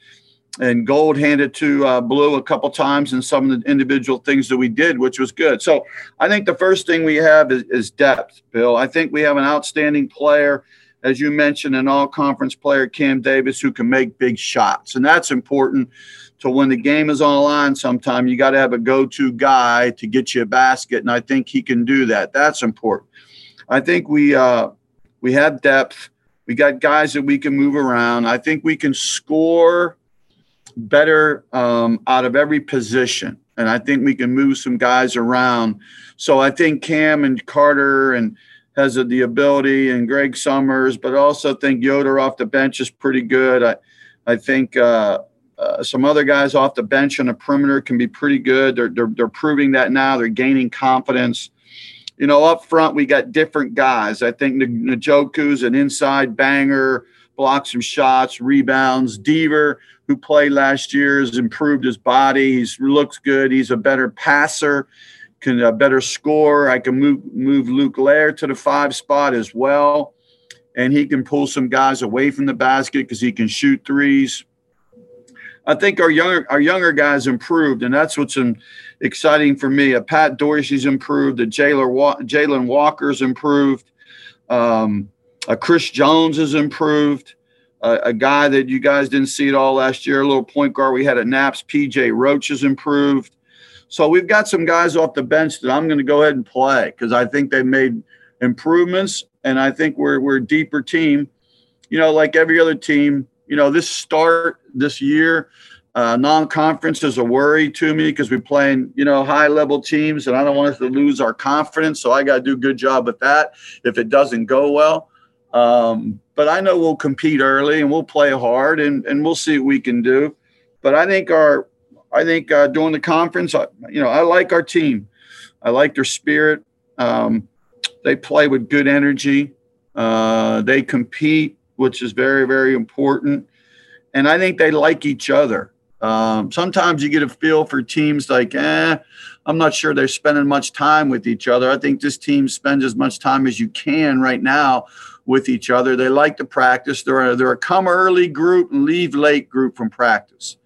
and gold handed to uh, blue a couple times, and some of the individual things that we did, which was good. So I think the first thing we have is, is depth, Bill. I think we have an outstanding player. As you mentioned, an all conference player, Cam Davis, who can make big shots. And that's important so when the game is on the line, sometime you got to have a go-to guy to get you a basket, and I think he can do that. That's important. I think we uh, we have depth. We got guys that we can move around. I think we can score better um, out of every position, and I think we can move some guys around. So I think Cam and Carter and has the ability, and Greg Summers, but also think Yoder off the bench is pretty good. I I think. Uh, uh, some other guys off the bench on the perimeter can be pretty good. They're, they're, they're proving that now. They're gaining confidence. You know, up front, we got different guys. I think Njoku's an inside banger, blocks some shots, rebounds. Deaver, who played last year, has improved his body. He looks good. He's a better passer. can uh, better score. I can move move Luke Lair to the five spot as well, and he can pull some guys away from the basket because he can shoot threes. I think our younger our younger guys improved, and that's what's exciting for me. Uh, Pat Dorsey's improved. The Jalen Walker's improved. Um, uh, Chris Jones has improved. Uh, a guy that you guys didn't see at all last year, a little point guard we had at Naps, PJ Roach has improved. So we've got some guys off the bench that I'm going to go ahead and play because I think they've made improvements, and I think we're we're a deeper team. You know, like every other team, you know, this start this year, uh, non-conference is a worry to me because we're playing, you know, high-level teams, and I don't want us to lose our confidence. So I got to do a good job with that. If it doesn't go well, um, but I know we'll compete early and we'll play hard, and and we'll see what we can do. But I think our, I think uh, during the conference, you know, I like our team. I like their spirit. Um, they play with good energy. Uh, they compete which is very, very important. And I think they like each other. Um, sometimes you get a feel for teams like, eh, I'm not sure they're spending much time with each other. I think this team spends as much time as you can right now with each other. They like to practice. They're a, they're a come early group and leave late group from practice.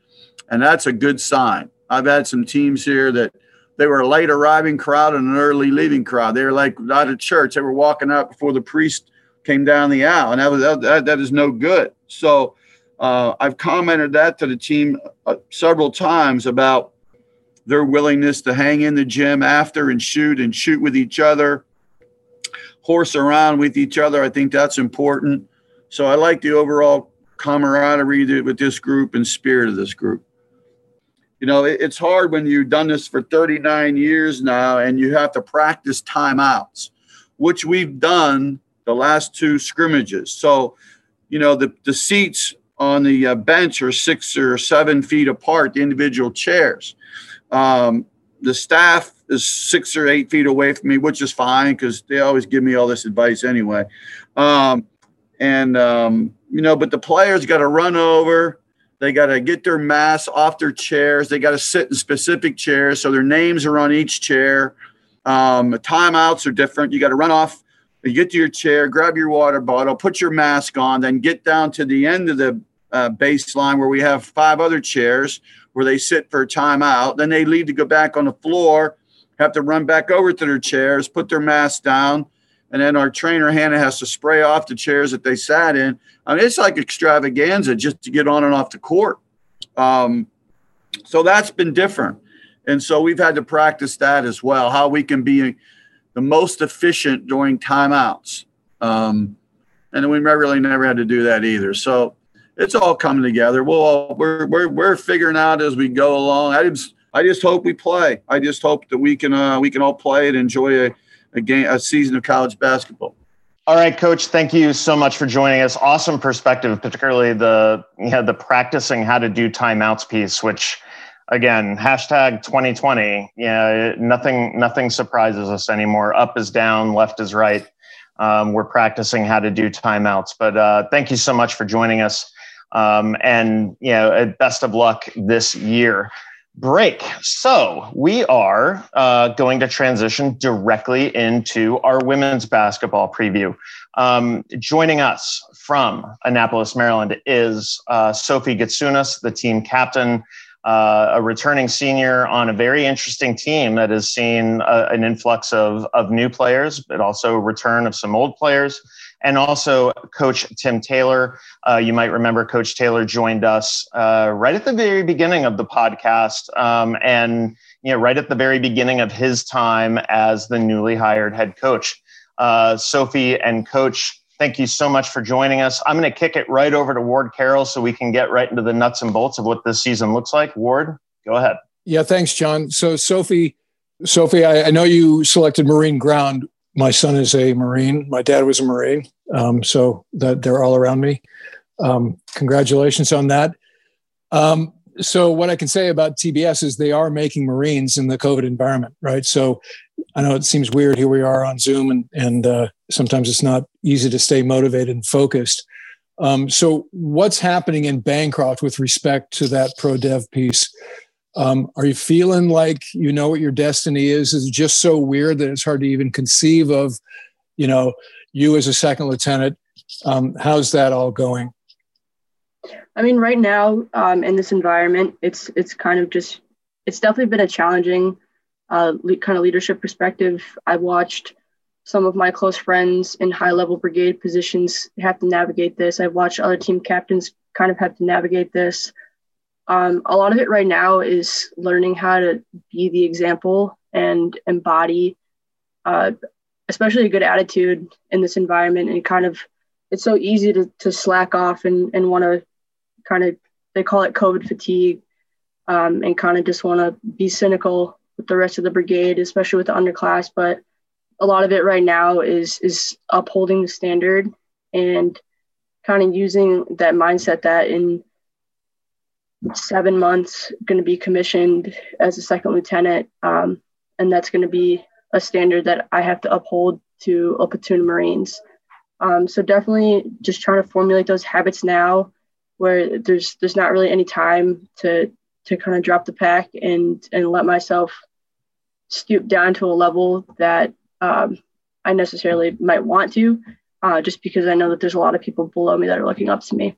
And that's a good sign. I've had some teams here that they were a late arriving crowd and an early leaving crowd. They were like out of church. They were walking out before the priest came down the aisle, and that was that, that is no good. So uh, I've commented that to the team uh, several times about their willingness to hang in the gym after and shoot and shoot with each other, horse around with each other. I think that's important. So I like the overall camaraderie with this group and spirit of this group. You know, it, it's hard when you've done this for 39 years now and you have to practice timeouts, which we've done the last two scrimmages. So, you know, the, the seats on the uh, bench are six or seven feet apart, the individual chairs. Um, the staff is six or eight feet away from me, which is fine because they always give me all this advice anyway. Um, and, um, you know, but the players got to run over. They got to get their masks off their chairs. They got to sit in specific chairs. So their names are on each chair. Um, timeouts are different. You got to run off you get to your chair, grab your water bottle, put your mask on, then get down to the end of the uh, baseline where we have five other chairs where they sit for a timeout. Then they leave to go back on the floor, have to run back over to their chairs, put their mask down, and then our trainer Hannah has to spray off the chairs that they sat in. I mean, it's like extravaganza just to get on and off the court. Um, so that's been different, and so we've had to practice that as well. How we can be the most efficient during timeouts. Um, and we really never had to do that either. So it's all coming together. We'll all, we're, we're, we're figuring out as we go along. I just, I just hope we play. I just hope that we can, uh, we can all play and enjoy a, a game, a season of college basketball. All right, coach, thank you so much for joining us. Awesome perspective, particularly the, know, the practicing how to do timeouts piece, which again, hashtag 2020. Yeah, nothing nothing surprises us anymore. Up is down, left is right. Um, we're practicing how to do timeouts. But uh, thank you so much for joining us, um, and you know, uh, best of luck this year. Break. So we are uh, going to transition directly into our women's basketball preview. Um, joining us from Annapolis, Maryland, is uh, Sophie Gitsunas, the team captain uh, a returning senior on a very interesting team that has seen a, uh, an influx of, of new players, but also return of some old players. And also, Coach Tim Taylor. Uh, you might remember Coach Taylor joined us uh, right at the very beginning of the podcast, um, and you know, right at the very beginning of his time as the newly hired head coach. Uh, Sophie and Coach Thank you so much for joining us. I'm going to kick it right over to Ward Carroll so we can get right into the nuts and bolts of what this season looks like. Ward, go ahead. Yeah, thanks, John. So, Sophie, Sophie, I, I know you selected Marine Ground. My son is a Marine. My dad was a Marine, um, so that they're all around me. Um, congratulations on that. Um, so what I can say about TBS is they are making Marines in the COVID environment, right? So I know it seems weird. Here we are on Zoom, and and uh, sometimes it's not easy to stay motivated and focused. Um, so what's happening in Bancroft with respect to that pro dev piece? Um, are you feeling like you know what your destiny is? Is it just so weird that it's hard to even conceive of, you know, you as a second lieutenant? Um, how's that all going? I mean, right now um, in this environment, it's it's kind of just it's definitely been a challenging uh, le- kind of leadership perspective. I've watched some of my close friends in high level brigade positions have to navigate this. I've watched other team captains kind of have to navigate this. Um, a lot of it right now is learning how to be the example and embody, uh, especially a good attitude in this environment. And kind of, it's so easy to, to slack off and, and want to kind of, they call it COVID fatigue, um, and kind of just want to be cynical with the rest of the brigade, especially with the underclass. But a lot of it right now is is upholding the standard and kind of using that mindset that in seven months going to be commissioned as a second lieutenant um, and that's going to be a standard that i have to uphold to a platoon of marines um, so definitely just trying to formulate those habits now where there's there's not really any time to to kind of drop the pack and and let myself stoop down to a level that um, i necessarily might want to uh, just because i know that there's a lot of people below me that are looking up to me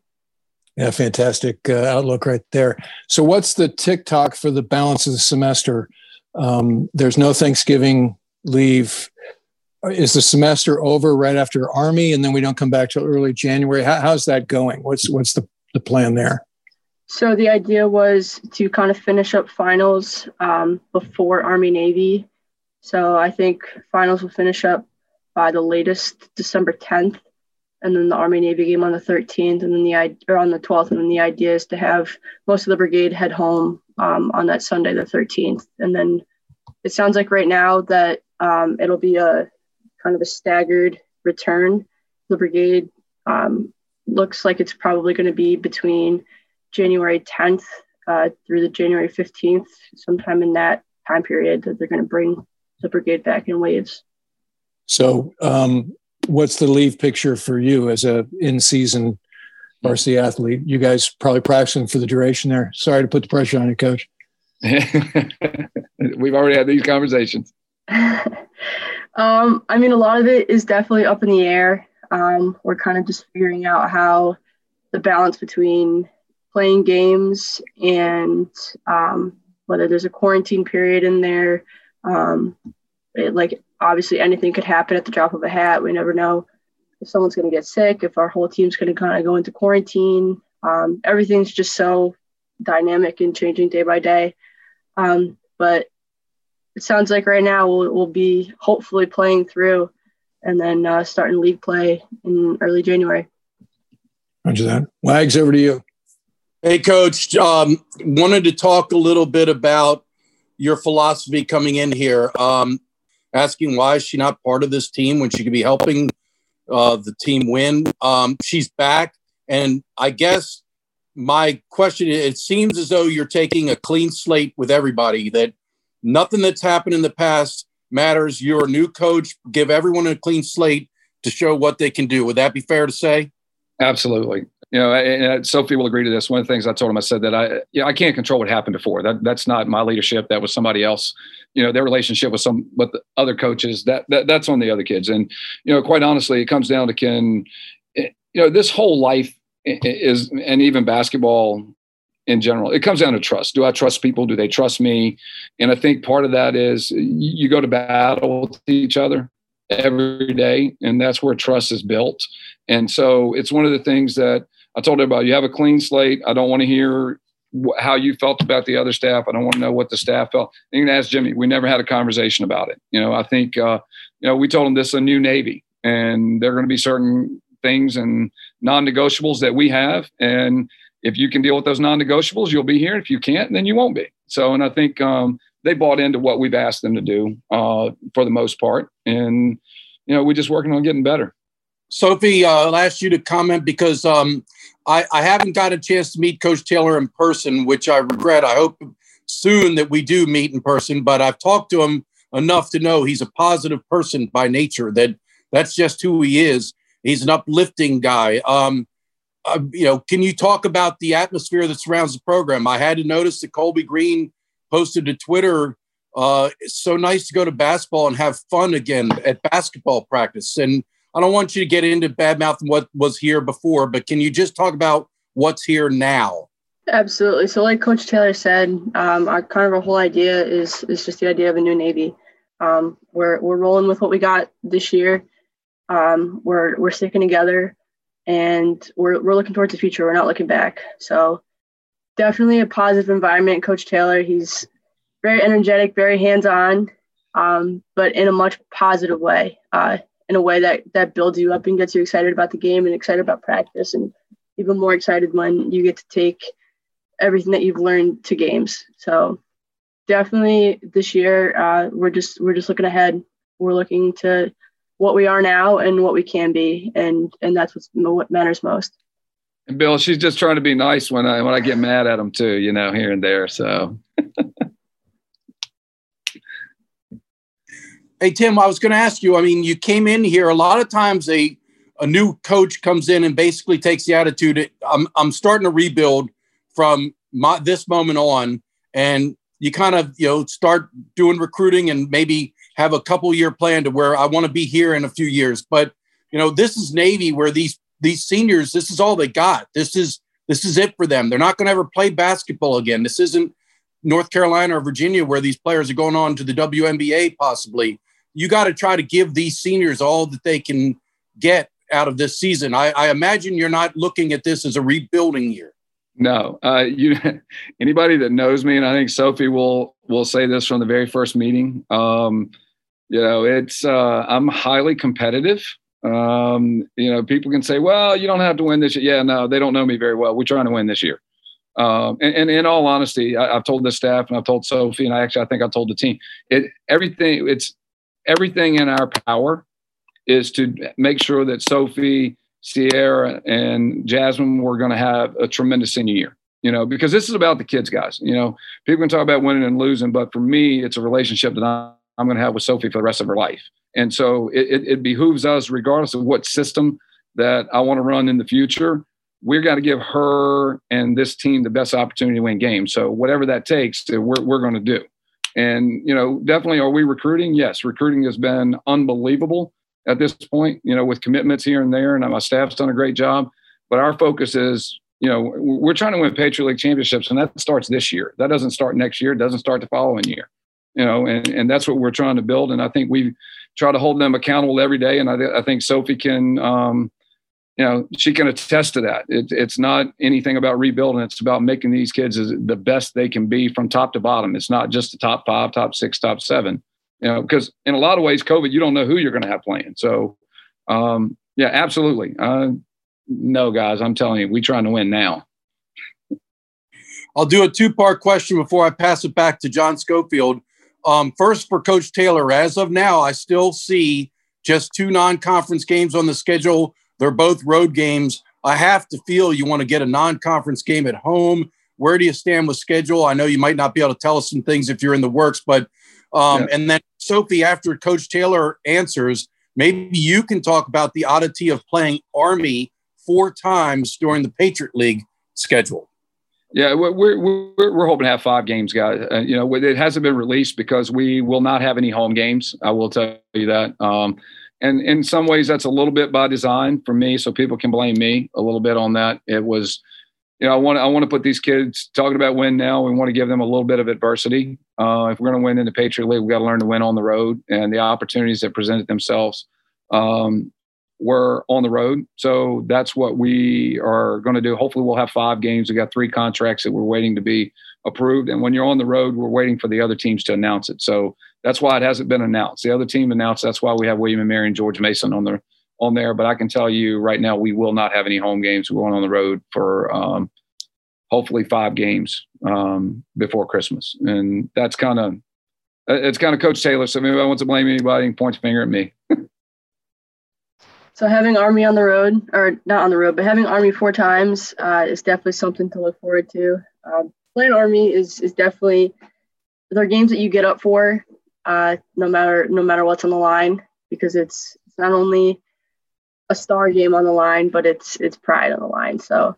yeah, fantastic uh, outlook right there. So, what's the TikTok for the balance of the semester? Um, there's no Thanksgiving leave. Is the semester over right after Army, and then we don't come back till early January? How, how's that going? What's what's the, the plan there? So the idea was to kind of finish up finals um, before Army Navy. So I think finals will finish up by the latest December 10th and then the Army Navy game on the 13th, and then the or on the 12th, and then the idea is to have most of the brigade head home um, on that Sunday, the 13th, and then it sounds like right now that um, it'll be a kind of a staggered return. The brigade um, looks like it's probably going to be between January 10th uh, through the January 15th, sometime in that time period that they're going to bring the brigade back in waves. So um, what's the leave picture for you as a in-season varsity athlete? You guys probably practicing for the duration there. Sorry to put the pressure on you, coach. We've already had these conversations. um, I mean, a lot of it is definitely up in the air. Um, we're kind of just figuring out how the balance between playing games and um, whether there's a quarantine period in there. Um, it, like obviously anything could happen at the drop of a hat. We never know if someone's going to get sick, if our whole team's going to kind of go into quarantine. Um, everything's just so dynamic and changing day by day. Um, but it sounds like right now we'll, we'll be hopefully playing through and then uh, starting league play in early January. Roger that. Wags, over to you. Hey, Coach. Um, wanted to talk a little bit about your philosophy coming in here. Um, asking why is she not part of this team when she could be helping uh, the team win. Um, she's back, and I guess my question it seems as though you're taking a clean slate with everybody. That nothing that's happened in the past matters. You're a new coach. Give everyone a clean slate to show what they can do. Would that be fair to say? Absolutely you know, and Sophie will agree to this. One of the things I told him, I said that I, yeah, I can't control what happened before. That that's not my leadership. That was somebody else. You know, their relationship with some with other coaches. That, that that's on the other kids. And you know, quite honestly, it comes down to can, you know, this whole life is, and even basketball in general, it comes down to trust. Do I trust people? Do they trust me? And I think part of that is you go to battle with each other every day, and that's where trust is built. And so it's one of the things that I told everybody, you have a clean slate. I don't want to hear how you felt about the other staff. I don't want to know what the staff felt. You can ask Jimmy. We never had a conversation about it. You know, I think, uh, you know, we told him this is a new Navy and there are going to be certain things and non-negotiables that we have. And if you can deal with those non-negotiables, you'll be here. If you can't, then you won't be. So, and I think um, they bought into what we've asked them to do uh, for the most part. And, you know, we're just working on getting better. Sophie, uh, I'll ask you to comment because um, I, I haven't got a chance to meet Coach Taylor in person, which I regret. I hope soon that we do meet in person, but I've talked to him enough to know he's a positive person by nature, that that's just who he is. He's an uplifting guy. Um, uh, you know, can you talk about the atmosphere that surrounds the program? I had to notice that Colby Green posted to Twitter. Uh, it's so nice to go to basketball and have fun again at basketball practice. And I don't want you to get into badmouth what was here before, but can you just talk about what's here now? Absolutely. So, like Coach Taylor said, um, our kind of our whole idea is is just the idea of a new Navy. Um, we're we're rolling with what we got this year. Um, we're we're sticking together, and we're we're looking towards the future. We're not looking back. So, definitely a positive environment. Coach Taylor, he's very energetic, very hands on, um, but in a much positive way. Uh, in a way that that builds you up and gets you excited about the game and excited about practice and even more excited when you get to take everything that you've learned to games. So definitely this year, uh, we're just we're just looking ahead. We're looking to what we are now and what we can be, and and that's what's, what matters most. And Bill, she's just trying to be nice when I when I get mad at them too, you know, here and there. So. hey Tim, I was going to ask you. I mean, you came in here. A lot of times, a a new coach comes in and basically takes the attitude. I'm I'm starting to rebuild from my, this moment on, and you kind of you know start doing recruiting and maybe have a couple year plan to where I want to be here in a few years. But you know, this is Navy where these these seniors, this is all they got. This is this is it for them. They're not going to ever play basketball again. This isn't North Carolina or Virginia where these players are going on to the WNBA possibly. You got to try to give these seniors all that they can get out of this season. I, I imagine you're not looking at this as a rebuilding year. No, uh, you. Anybody that knows me, and I think Sophie will will say this from the very first meeting. Um, you know, it's uh, I'm highly competitive. Um, you know, people can say, "Well, you don't have to win this year." Yeah, no, they don't know me very well. We're trying to win this year. Um, and, and, in all honesty, I, have told the staff and I've told Sophie, and I actually I think I told the team. It everything. It's everything in our power is to make sure that Sophie Sierra and Jasmine were going to have a tremendous senior year. You know, because this is about the kids, guys. You know, people can talk about winning and losing, but for me, it's a relationship that I'm going to have with Sophie for the rest of her life. And so it, it, it behooves us, regardless of what system that I want to run in the future, we're going to give her and this team the best opportunity to win games. So whatever that takes, we're, we're going to do. And, you know, definitely are we recruiting? Yes, recruiting has been unbelievable at this point, you know, with commitments here and there. And my staff's done a great job. But our focus is, you know, we're trying to win Patriot League championships, and that starts this year. That doesn't start next year. It doesn't start the following year. You know, and, and that's what we're trying to build. And I think we try to hold them accountable every day. And I, I think Sophie can, um, you know, she can attest to that. It, it's not anything about rebuilding. It's about making these kids the best they can be from top to bottom. It's not just the top five, top six, top seven you know, because in a lot of ways, COVID, you don't know who you're going to have playing. So, um, yeah, absolutely. Uh, no, guys, I'm telling you, we're trying to win now. I'll do a two part question before I pass it back to John Schofield. Um, first, for Coach Taylor, as of now, I still see just two non conference games on the schedule. They're both road games. I have to feel you want to get a non conference game at home. Where do you stand with schedule? I know you might not be able to tell us some things if you're in the works, but um, yeah. and then Sophie, after Coach Taylor answers, maybe you can talk about the oddity of playing Army four times during the Patriot League schedule. Yeah, we're we're, we're hoping to have five games, guys. Uh, you know, it hasn't been released because we will not have any home games. I will tell you that. Um, and in some ways, that's a little bit by design for me, so people can blame me a little bit on that. It was you know, I want I want to put these kids talking about win now. We want to give them a little bit of adversity. Uh, if we're going to win in the Patriot League, we got to learn to win on the road, and the opportunities that presented themselves um, were on the road. So that's what we are going to do. Hopefully, we'll have five games. We got three contracts that we're waiting to be approved, and when you're on the road, we're waiting for the other teams to announce it. So that's why it hasn't been announced. The other team announced. That's why we have William and Mary and George Mason on the on there. But I can tell you right now, we will not have any home games. We're going on the road for um, hopefully five games um, before Christmas, and that's kind of it's kind of Coach Taylor. So maybe I want to blame anybody and points finger at me. so having Army on the road, or not on the road, but having Army four times uh, is definitely something to look forward to. Um, playing Army is is definitely there are games that you get up for, uh, no matter no matter what's on the line, because it's it's not only a star game on the line, but it's it's pride on the line. So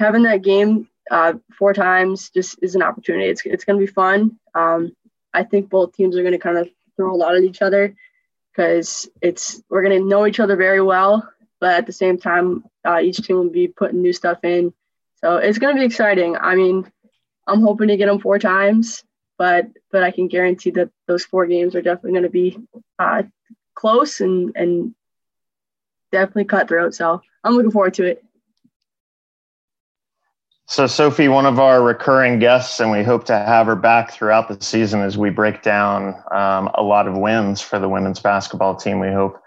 having that game uh, four times just is an opportunity. It's it's going to be fun. Um, I think both teams are going to kind of throw a lot at each other because it's we're to know each other very well, but at the same time, uh, each team will be putting new stuff in. So it's to be exciting. I mean, I'm hoping to get them four times, but but I can guarantee that those four games are definitely to be uh, close and and definitely cutthroat. So I'm looking forward to it. So, Sophie, one of our recurring guests, and we hope to have her back throughout the season as we break down um, a lot of wins for the women's basketball team. We hope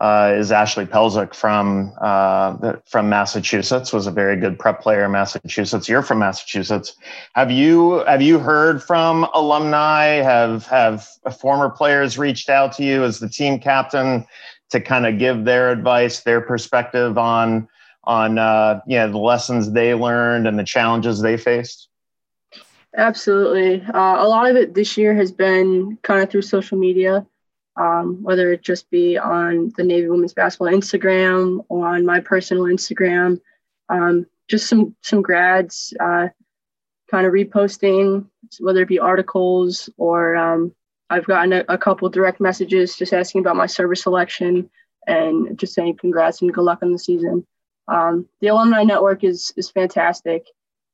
uh, is Ashley Pelzik from uh, from Massachusetts. Was a very good prep player in Massachusetts. You're from Massachusetts. Have you have you heard from alumni? Have have former players reached out to you as the team captain to kind of give their advice, their perspective on? On uh, you know, the lessons they learned and the challenges they faced? Absolutely. Uh, a lot of it this year has been kind of through social media, um, whether it just be on the Navy Women's Basketball Instagram or on my personal Instagram. Um, just some some grads uh, kind of reposting, whether it be articles or um, I've gotten a, a couple direct messages just asking about my service selection and just saying congrats and good luck on the season. Um, the alumni network is is fantastic.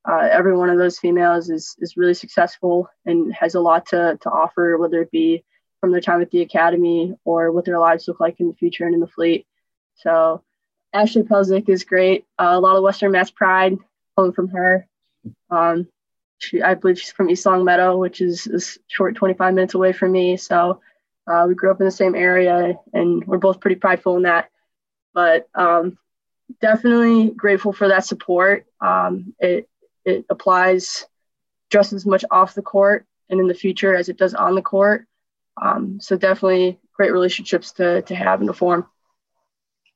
Uh, every one of those females is is really successful and has a lot to to offer, whether it be from their time at the academy or what their lives look like in the future and in the fleet. So Ashley Pelzik is great. Uh, a lot of Western Mass pride coming from her. Um, she, I believe she's from East Longmeadow, which is a short 25 minutes away from me. So uh, we grew up in the same area, and we're both pretty prideful in that. But um, definitely grateful for that support. Um, it it applies just as much off the court and in the future as it does on the court. Um, so definitely great relationships to to have and to form.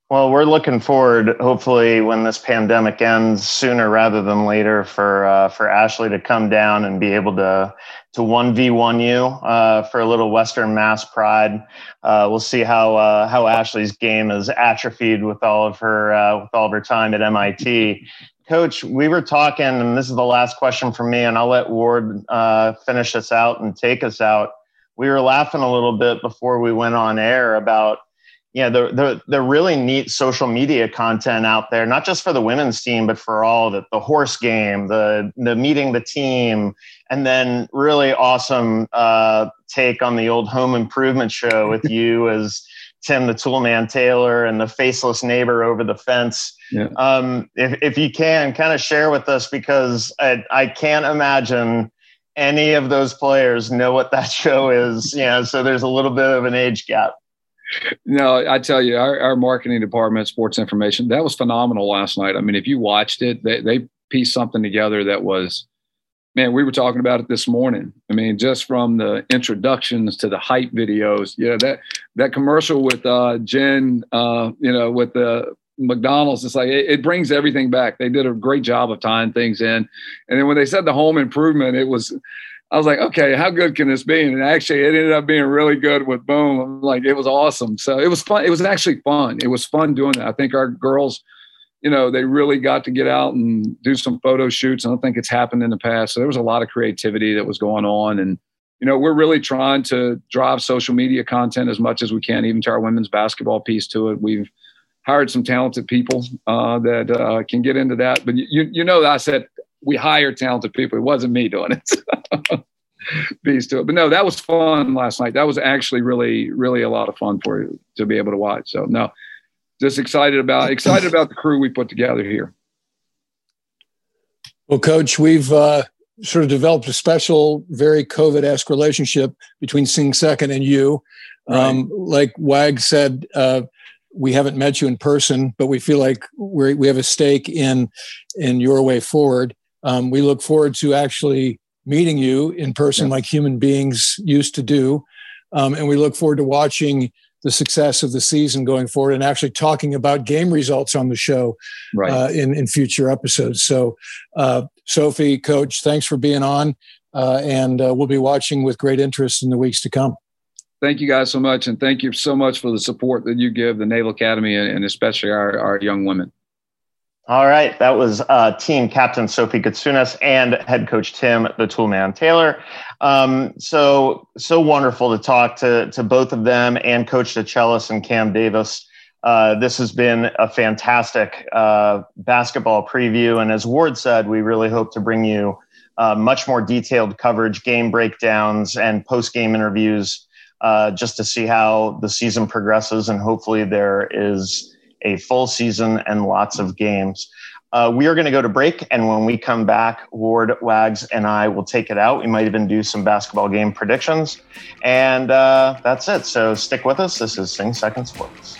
Well, we're looking forward, hopefully, when this pandemic ends sooner rather than later, for uh, for Ashley to come down and be able to to one v one you uh, for a little Western Mass pride. Uh, we'll see how uh, how Ashley's game is atrophied with all of her uh, with all of her time at MIT. Coach, we were talking, and this is the last question for me, and I'll let Ward uh, finish us out and take us out. We were laughing a little bit before we went on air about yeah, the, the the really neat social media content out there, not just for the women's team, but for all the the horse game, the the meeting the team, and then really awesome uh, take on the old home improvement show with you as Tim the Toolman Taylor and the faceless neighbor over the fence. Yeah. Um, if if you can, kind of share with us because I I can't imagine any of those players know what that show is. Yeah, so there's a little bit of an age gap no, I tell you, our, our, marketing department, sports information, that was phenomenal last night. I mean, if you watched it, they, they pieced something together that was, man, we were talking about it this morning. I mean, just from the introductions to the hype videos, yeah, that that commercial with uh, Jen, uh, you know, with the McDonald's, it's like it, it, brings everything back. They did a great job of tying things in, and then when they said the home improvement, it was I was like, okay, how good can this be? And actually, it ended up being really good with Boom. Like, it was awesome. So it was fun. It was actually fun. It was fun doing it. I think our girls, you know, they really got to get out and do some photo shoots. I don't think it's happened in the past. So there was a lot of creativity that was going on. And, you know, we're really trying to drive social media content as much as we can, even to our women's basketball piece to it. We've hired some talented people uh, that uh, can get into that. But you, you know, I said we hire talented people. It wasn't me doing it. Beast to it. But no, that was fun last night. That was actually really, really a lot of fun for you to be able to watch. So no, just excited about excited about the crew we put together here. Well, coach, we've uh, sort of developed a special, very COVID-esque relationship between Sing Second and you. Right. Um, like Wag said, uh, we haven't met you in person, but we feel like we we have a stake in in your way forward. Um, we look forward to actually meeting you in person, like human beings used to do, um, and we look forward to watching the success of the season going forward and actually talking about game results on the show right. uh, in in future episodes. So, uh, Sophie, Coach, thanks for being on, uh, and uh, we'll be watching with great interest in the weeks to come thank you guys so much. And thank you so much for the support that you give the Naval Academy and, especially our, our young women. All right, that was uh, team captain Sophie Gitsunas and head coach Tim the Toolman Taylor. Um, so so wonderful to talk to to both of them and Coach DeChellis and Cam Davis. Uh, this has been a fantastic uh, basketball preview, and as Ward said, we really hope to bring you uh, much more detailed coverage, game breakdowns, and post game interviews, uh, just to see how the season progresses, and hopefully there is a full season and lots of games. Uh, we are going to go to break, and when we come back, Ward, Wags, and I will take it out. We might even do some basketball game predictions, and uh, that's it. So stick with us. This is Sing Second Sports.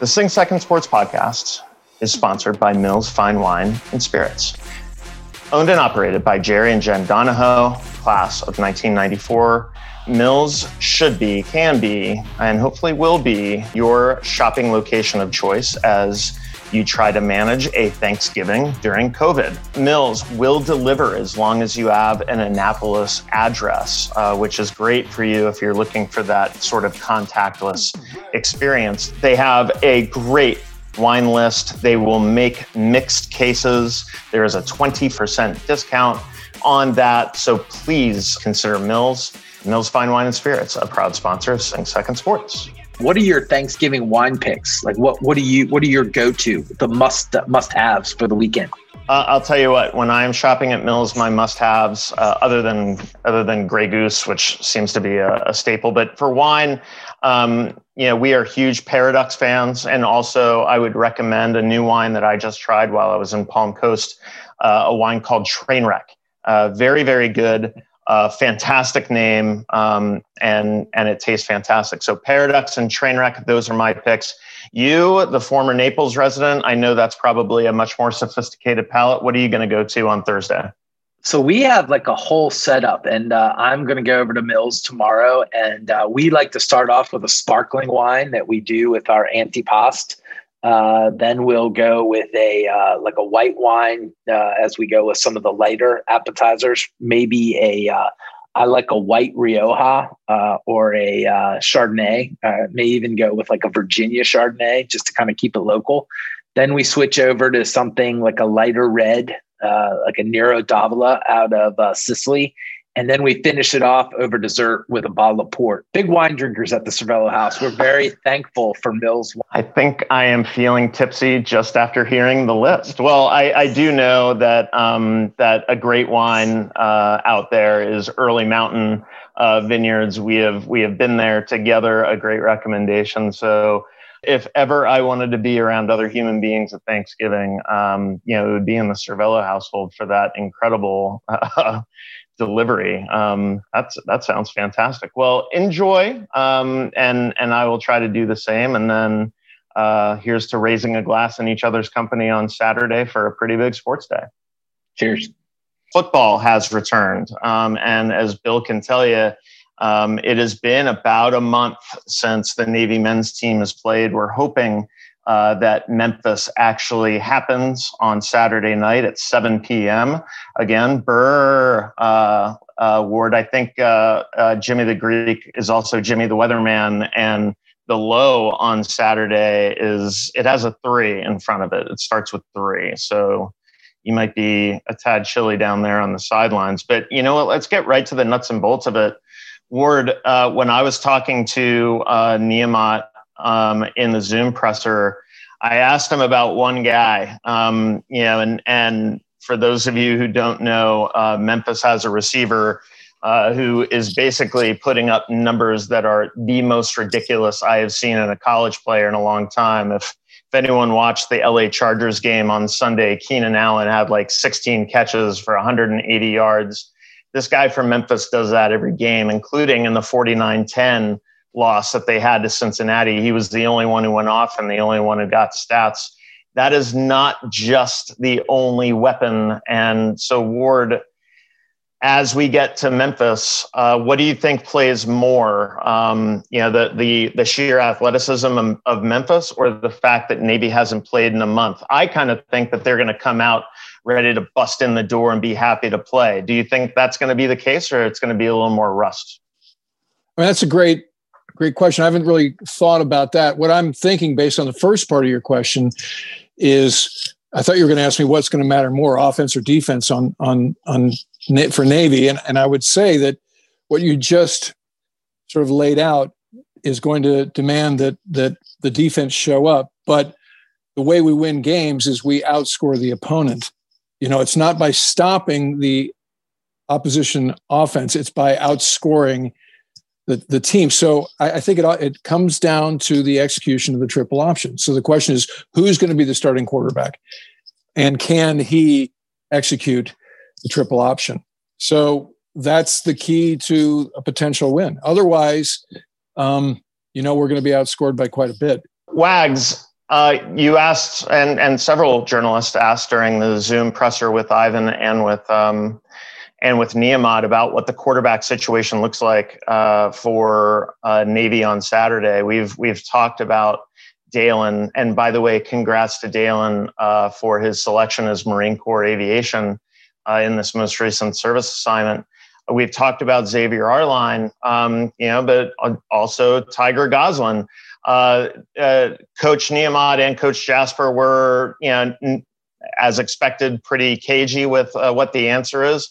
The Sing Second Sports podcast is sponsored by Mills Fine Wine and Spirits. Owned and operated by Jerry and Jen Donahoe, class of 1994 Mills should be, can be, and hopefully will be your shopping location of choice as you try to manage a Thanksgiving during COVID. Mills will deliver as long as you have an Annapolis address, uh, which is great for you if you're looking for that sort of contactless experience. They have a great wine list. They will make mixed cases. There is a 20% discount on that. So please consider Mills. Mills Fine Wine and Spirits, a proud sponsor of Sing Second Sports. What are your Thanksgiving wine picks? Like what what do you what are your go to the must must haves for the weekend? Uh, I'll tell you what. When I'm shopping at Mills, my must-haves, uh, other than other than Grey Goose, which seems to be a, a staple, but for wine, um, you know, we are huge Paradox fans, and also I would recommend a new wine that I just tried while I was in Palm Coast, uh, a wine called Trainwreck. Uh, very, very good a fantastic name, um, and and it tastes fantastic. So Paradox and Trainwreck, those are my picks. You, the former Naples resident, I know that's probably a much more sophisticated palate. What are you going to go to on Thursday? So we have like a whole setup, and uh, I'm going to go over to Mills tomorrow, and uh, we like to start off with a sparkling wine that we do with our antipasto. Uh, then we'll go with a uh, like a white wine uh, as we go with some of the lighter appetizers. Maybe a uh, I like a white Rioja uh, or a Chardonnay. may even go with like a Virginia Chardonnay just to kind of keep it local. Then we switch over to something like a lighter red, like a Nero d'Avola out of Sicily, and then we finish it off over dessert with a bottle of port. Big wine drinkers at the Cervello House. We're very thankful for Mills. Wine. I think I am feeling tipsy just after hearing the list. Well, I, I do know that um, that a great wine uh, out there is Early Mountain uh, Vineyards. We have we have been there together. A great recommendation. So if ever I wanted to be around other human beings at Thanksgiving, um, you know, it would be in the Cervello household for that incredible uh, delivery. Um, that's that sounds fantastic. Well, enjoy, um, and and I will try to do the same. And then uh, here's to raising a glass in each other's company on Saturday for a pretty big sports day. Cheers. Football has returned, um, and as Bill can tell you. Um, it has been about a month since the Navy men's team has played. We're hoping uh, that Memphis actually happens on Saturday night at 7 p.m. Again, Burr uh, uh, Ward. I think uh, uh, Jimmy the Greek is also Jimmy the Weatherman, and the low on Saturday is it has a three in front of it. It starts with three, so you might be a tad chilly down there on the sidelines. But you know what? Let's get right to the nuts and bolts of it. Ward, uh, when I was talking to uh, Niumat um, in the Zoom presser, I asked him about one guy. Um, you know, and and for those of you who don't know, uh, Memphis has a receiver uh, who is basically putting up numbers that are the most ridiculous I have seen in a college player in a long time. If if anyone watched the LA Chargers game on Sunday, Keenan Allen had like 16 catches for 180 yards. This guy from Memphis does that every game, including in the 49 10 loss that they had to Cincinnati. He was the only one who went off and the only one who got stats. That is not just the only weapon. And so, Ward, as we get to Memphis, uh, what do you think plays more? Um, you know, the the the sheer athleticism of, of Memphis, or the fact that Navy hasn't played in a month? I kind of think that they're going to come out ready to bust in the door and be happy to play. Do you think that's going to be the case, or it's going to be a little more rust? I mean, that's a great great question. I haven't really thought about that. What I'm thinking, based on the first part of your question, is I thought you were going to ask me what's going to matter more, offense or defense on on on for Navy, and and I would say that what you just sort of laid out is going to demand that that the defense show up, but the way we win games is we outscore the opponent. You know, it's not by stopping the opposition offense; it's by outscoring the, the team. So I, I, think it it comes down to the execution of the triple option. So the question is, who's going to be the starting quarterback, and can he execute the triple option? So that's the key to a potential win. Otherwise, um, you know, we're going to be outscored by quite a bit. Wags, uh, you asked, and and several journalists asked during the Zoom presser with Ivan and with um, and with Niumat about what the quarterback situation looks like uh, for uh, Navy on Saturday. We've we've talked about Dalen, and by the way, congrats to Dalen uh, for his selection as Marine Corps Aviation uh, in this most recent service assignment. We've talked about Xavier Arline, um, you know, but also Tyger Goslin. Uh, uh, Coach Niumat and Coach Jasper were, you know, as expected, pretty cagey with what the answer is.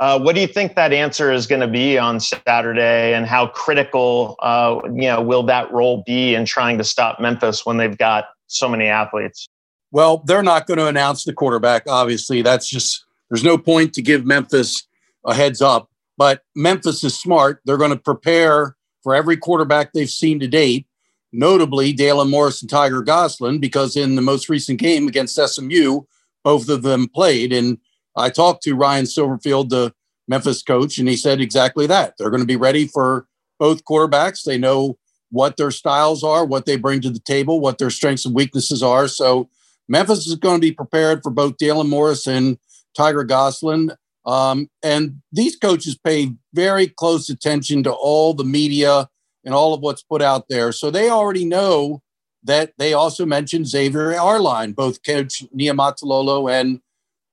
Uh, what do you think that answer is going to be on Saturday, and how critical, uh, you know, will that role be in trying to stop Memphis when they've got so many athletes? Well, they're not going to announce the quarterback. Obviously, that's just there's no point to give Memphis a heads up. But Memphis is smart; they're going to prepare for every quarterback they've seen to date, notably Dalen Morris and Tyger Goslin, because in the most recent game against SMU, both of them played and I talked to Ryan Silverfield, the Memphis coach, and he said exactly that. They're going to be ready for both quarterbacks. They know what their styles are, what they bring to the table, what their strengths and weaknesses are. So Memphis is going to be prepared for both Dalen Morris and Tyger Goslin. Um, and these coaches pay very close attention to all the media and all of what's put out there. So they already know that they also mentioned Xavier Arline, both Coach Niumatalolo and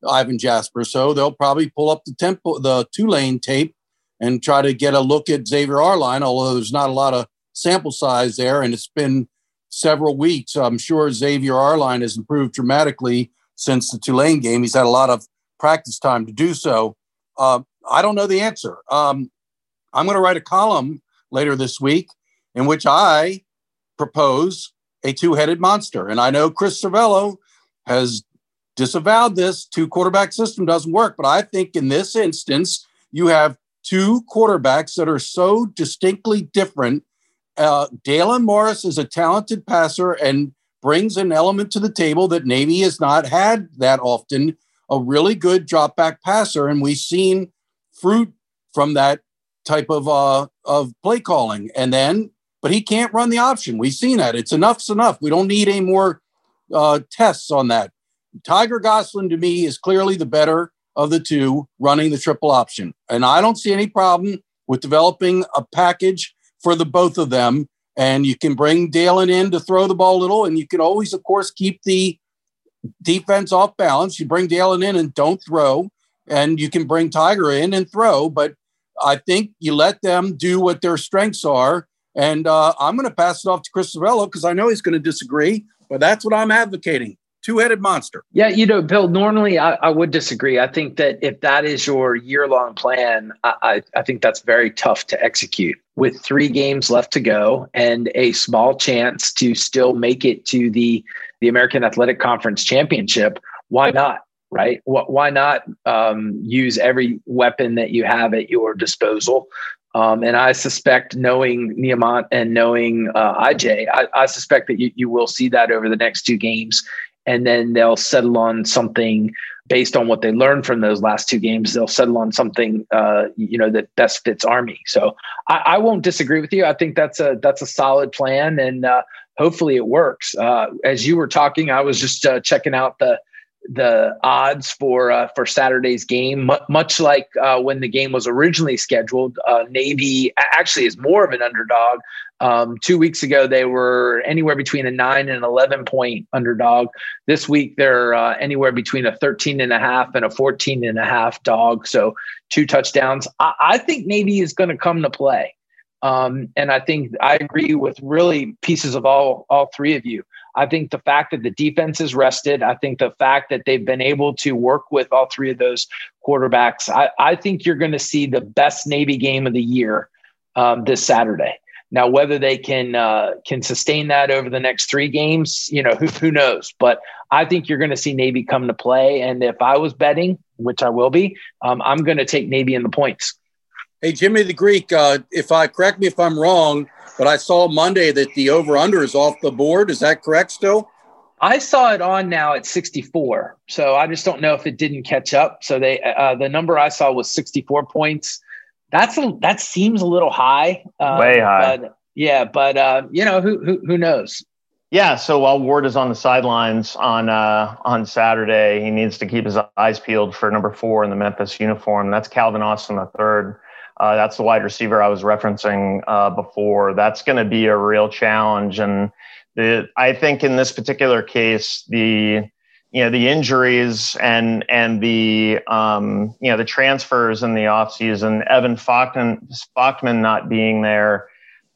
Ivan Jasper. So they'll probably pull up the tempo, the Tulane tape, and try to get a look at Xavier Arline. Although there's not a lot of sample size there, and it's been several weeks. I'm sure Xavier Arline has improved dramatically since the Tulane game. He's had a lot of practice time to do so. Uh, I don't know the answer. Um, I'm going to write a column later this week in which I propose a two-headed monster, and I know Chris Cervello has disavowed this two quarterback system doesn't work. But I think in this instance, you have two quarterbacks that are so distinctly different. Uh, Dalen Morris is a talented passer and brings an element to the table that Navy has not had that often. A really good drop back passer, and we've seen fruit from that type of uh, of play calling. And then, but he can't run the option. We've seen that. It's enough's enough. We don't need any more uh, tests on that. Tyger Goslin to me is clearly the better of the two running the triple option. And I don't see any problem with developing a package for the both of them. And you can bring Dalen in to throw the ball a little, and you can always, of course, keep the defense off balance. You bring Dalen in and don't throw, and you can bring Tyger in and throw. But I think you let them do what their strengths are. And uh, I'm going to pass it off to Chris Cervello because I know he's going to disagree, but that's what I'm advocating two-headed monster. Yeah, you know, Bill. Normally, I, I would disagree. I think that if that is your year-long plan, I, I, I think that's very tough to execute. With three games left to go and a small chance to still make it to the the American Athletic Conference championship, why not? Right? Why not um, use every weapon that you have at your disposal? Um, and I suspect, knowing Niumat and knowing uh, IJ, I, I, suspect that you, you will see that over the next two games and then they'll settle on something based on what they learned from those last two games. They'll settle on something, uh, you know, that best fits Army. So I, I, won't disagree with you. I think that's a that's a solid plan, and uh, hopefully it works. Uh, as you were talking, I was just uh, checking out the the odds for uh, for Saturday's game. M- much like uh, when the game was originally scheduled, Navy actually is more of an underdog um, two weeks ago, they were anywhere between a nine and 11 point underdog. This week, they're uh, anywhere between a 13 and a half and a 14 and a half dog. So two touchdowns. I, I think Navy is going to come to play. Um, and I think I agree with really pieces of all all three of you. I think the fact that the defense is rested, I think the fact that they've been able to work with all three of those quarterbacks, I, I think you're going to see the best Navy game of the year um, this Saturday. Now, whether they can uh, can sustain that over the next three games, you know, who, who knows? But I think you're going to see Navy come to play. And if I was betting, which I will be, um, I'm going to take Navy in the points. Hey, Jimmy the Greek, uh, if I correct me if I'm wrong, but I saw Monday that the over under is off the board. Is that correct still? I saw it on now at 64. So I just don't know if it didn't catch up. So they uh, the number I saw was 64 points that's a, that seems a little high. Um, Way high. But, yeah, but uh, you know who, who who knows? Yeah. So while Ward is on the sidelines on uh, on Saturday, he needs to keep his eyes peeled for number four in the Memphis uniform. That's Calvin Austin the third. Uh, that's the wide receiver I was referencing uh, before. That's going to be a real challenge, and the, I think in this particular case, the you know the injuries and and the um, you know the transfers in the offseason, Evan Faulkman not being there.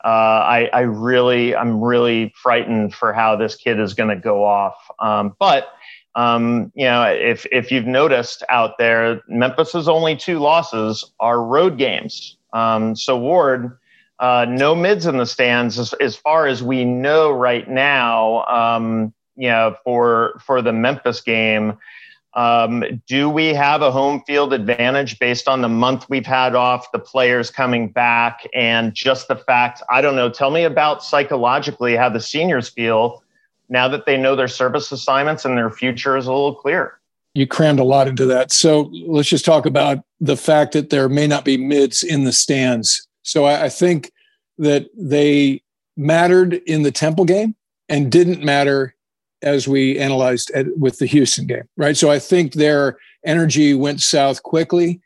Uh, I, I really I'm really frightened for how this kid is going to go off. Um, but um, you know if if you've noticed out there, Memphis's only two losses are road games. Um, so Ward. Uh, no mids in the stands as, as, far as we know right now. Um, you know, for for the Memphis game. Um, do we have a home field advantage based on the month we've had off, the players coming back, and just the fact? I don't know. Tell me about psychologically how the seniors feel now that they know their service assignments and their future is a little clearer. You crammed a lot into that. So let's just talk about the fact that there may not be mids in the stands. So I, I think that they mattered in the Temple game and didn't matter as we analyzed at, with the Houston game, right? So I think their energy went south quickly.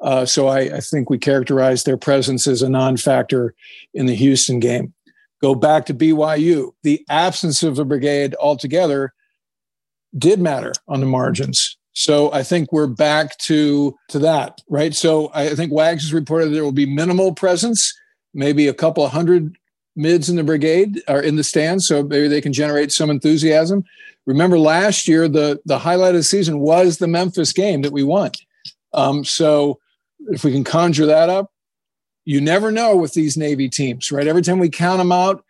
Uh, so I, I, think we characterized their presence as a non-factor in the Houston game. Go back to BYU. The absence of the brigade altogether did matter on the margins. So I think we're back to to that, right? So I think Wags has reported there will be minimal presence, maybe a couple of hundred mids in the brigade are in the stands, so maybe they can generate some enthusiasm. Remember last year, the the highlight of the season was the Memphis game that we won. Um, so if we can conjure that up, you never know with these Navy teams, right? Every time we count them out,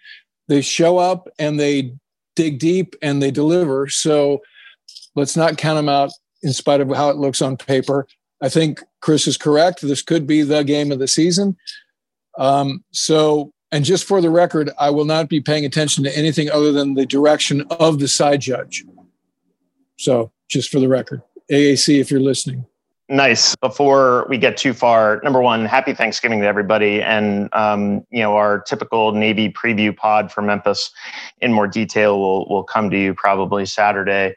they show up and they dig deep and they deliver. So let's not count them out in spite of how it looks on paper. I think Chris is correct. This could be the game of the season. Um, so and just for the record, I will not be paying attention to anything other than the direction of the side judge. So, just for the record, AAC, if you're listening. Nice. Before we get too far, number one, happy Thanksgiving to everybody, and um, you know our typical Navy preview pod for Memphis in more detail will will come to you probably Saturday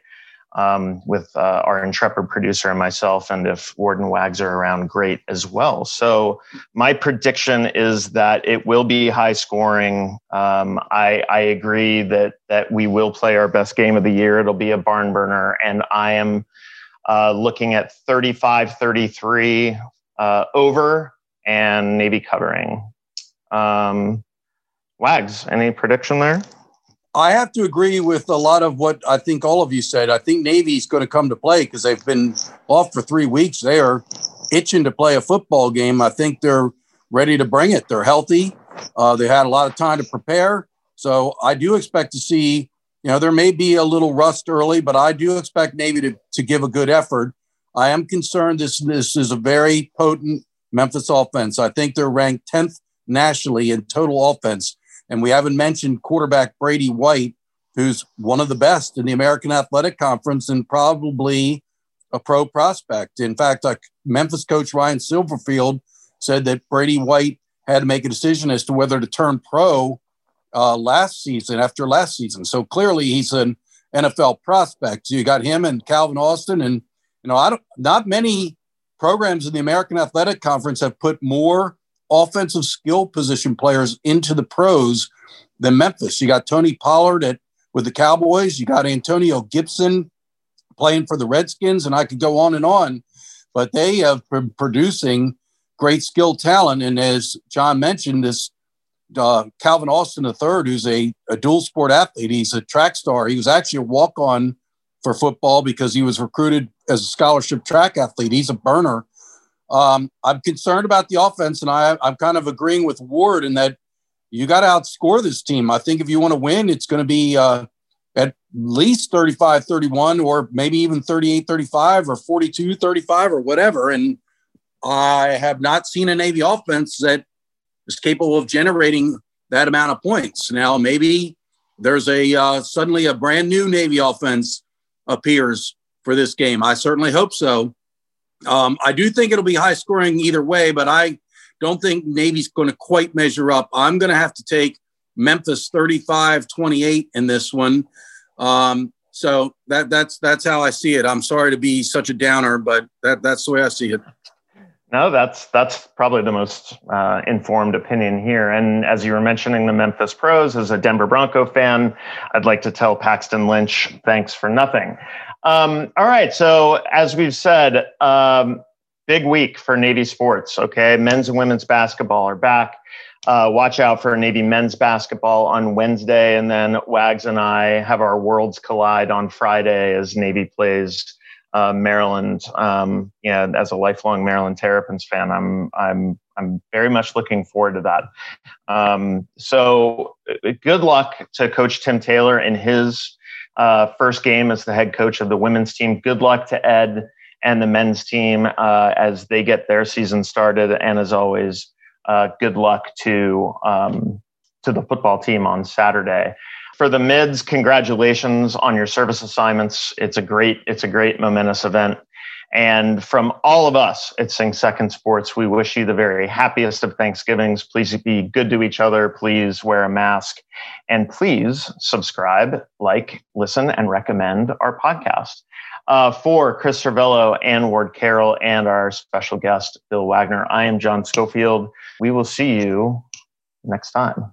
um, with uh, our intrepid producer and myself. And if Ward and Wags are around, great as well. So my prediction is that it will be high scoring. Um, I, I agree that that we will play our best game of the year. It'll be a barn burner, and I am uh, looking at 35-33 uh, over and Navy covering. Um, Wags, any prediction there? I have to agree with a lot of what I think all of you said. I think Navy's going to come to play because they've been off for three weeks. They are itching to play a football game. I think they're ready to bring it. They're healthy. Uh, they had a lot of time to prepare. So I do expect to see, you know, there may be a little rust early, but I do expect Navy to, to give a good effort. I am concerned this, this is a very potent Memphis offense. I think they're ranked 10th nationally in total offense. And we haven't mentioned quarterback Brady White, who's one of the best in the American Athletic Conference and probably a pro prospect. In fact, uh, Memphis coach Ryan Silverfield said that Brady White had to make a decision as to whether to turn pro uh, last season after last season. So clearly he's an NFL prospect. You got him and Calvin Austin, and you know, I don't not many programs in the American Athletic Conference have put more offensive skill position players into the pros than Memphis. You got Tony Pollard at with the Cowboys. You got Antonio Gibson playing for the Redskins, and I could go on and on. But they have been producing great skill talent, and as John mentioned, this uh, Calvin Austin III, who's a, a dual sport athlete. He's a track star. He was actually a walk on for football because he was recruited as a scholarship track athlete. He's a burner. Um, I'm concerned about the offense, and I, I'm kind of agreeing with Ward in that you got to outscore this team. I think if you want to win, it's going to be uh, at least 35 31 or maybe even 38 35 or 42 35 or whatever. And I have not seen a Navy offense that is capable of generating that amount of points. Now, maybe there's a uh, suddenly a brand new Navy offense appears for this game. I certainly hope so. Um, I do think it'll be high scoring either way, but I don't think Navy's going to quite measure up. I'm going to have to take Memphis 35 28 in this one. Um, so that that's that's how I see it. I'm sorry to be such a downer, but that that's the way I see it. No, that's that's probably the most uh, informed opinion here. And as you were mentioning, the Memphis Pros, as a Denver Bronco fan, I'd like to tell Paxton Lynch thanks for nothing. Um, all right, so as we've said, um, big week for Navy sports. Okay, men's and women's basketball are back. Uh, watch out for Navy men's basketball on Wednesday, and then Wags and I have our worlds collide on Friday as Navy plays uh, Maryland. Um, yeah, as a lifelong Maryland Terrapins fan, I'm I'm I'm very much looking forward to that. Um, so, uh, good luck to Coach Tim Taylor in his uh, first game as the head coach of the women's team. Good luck to Ed and the men's team uh, as they get their season started. And as always, uh, good luck to um, to the football team on Saturday. For the mids, congratulations on your service assignments. It's a great it's a great momentous event. And from all of us at Sing Second Sports, we wish you the very happiest of Thanksgivings. Please be good to each other. Please wear a mask. And please subscribe, like, listen, and recommend our podcast. Uh, for Chris Cervello and Ward Carroll and our special guest, Bill Wagner, I am John Schofield. We will see you next time.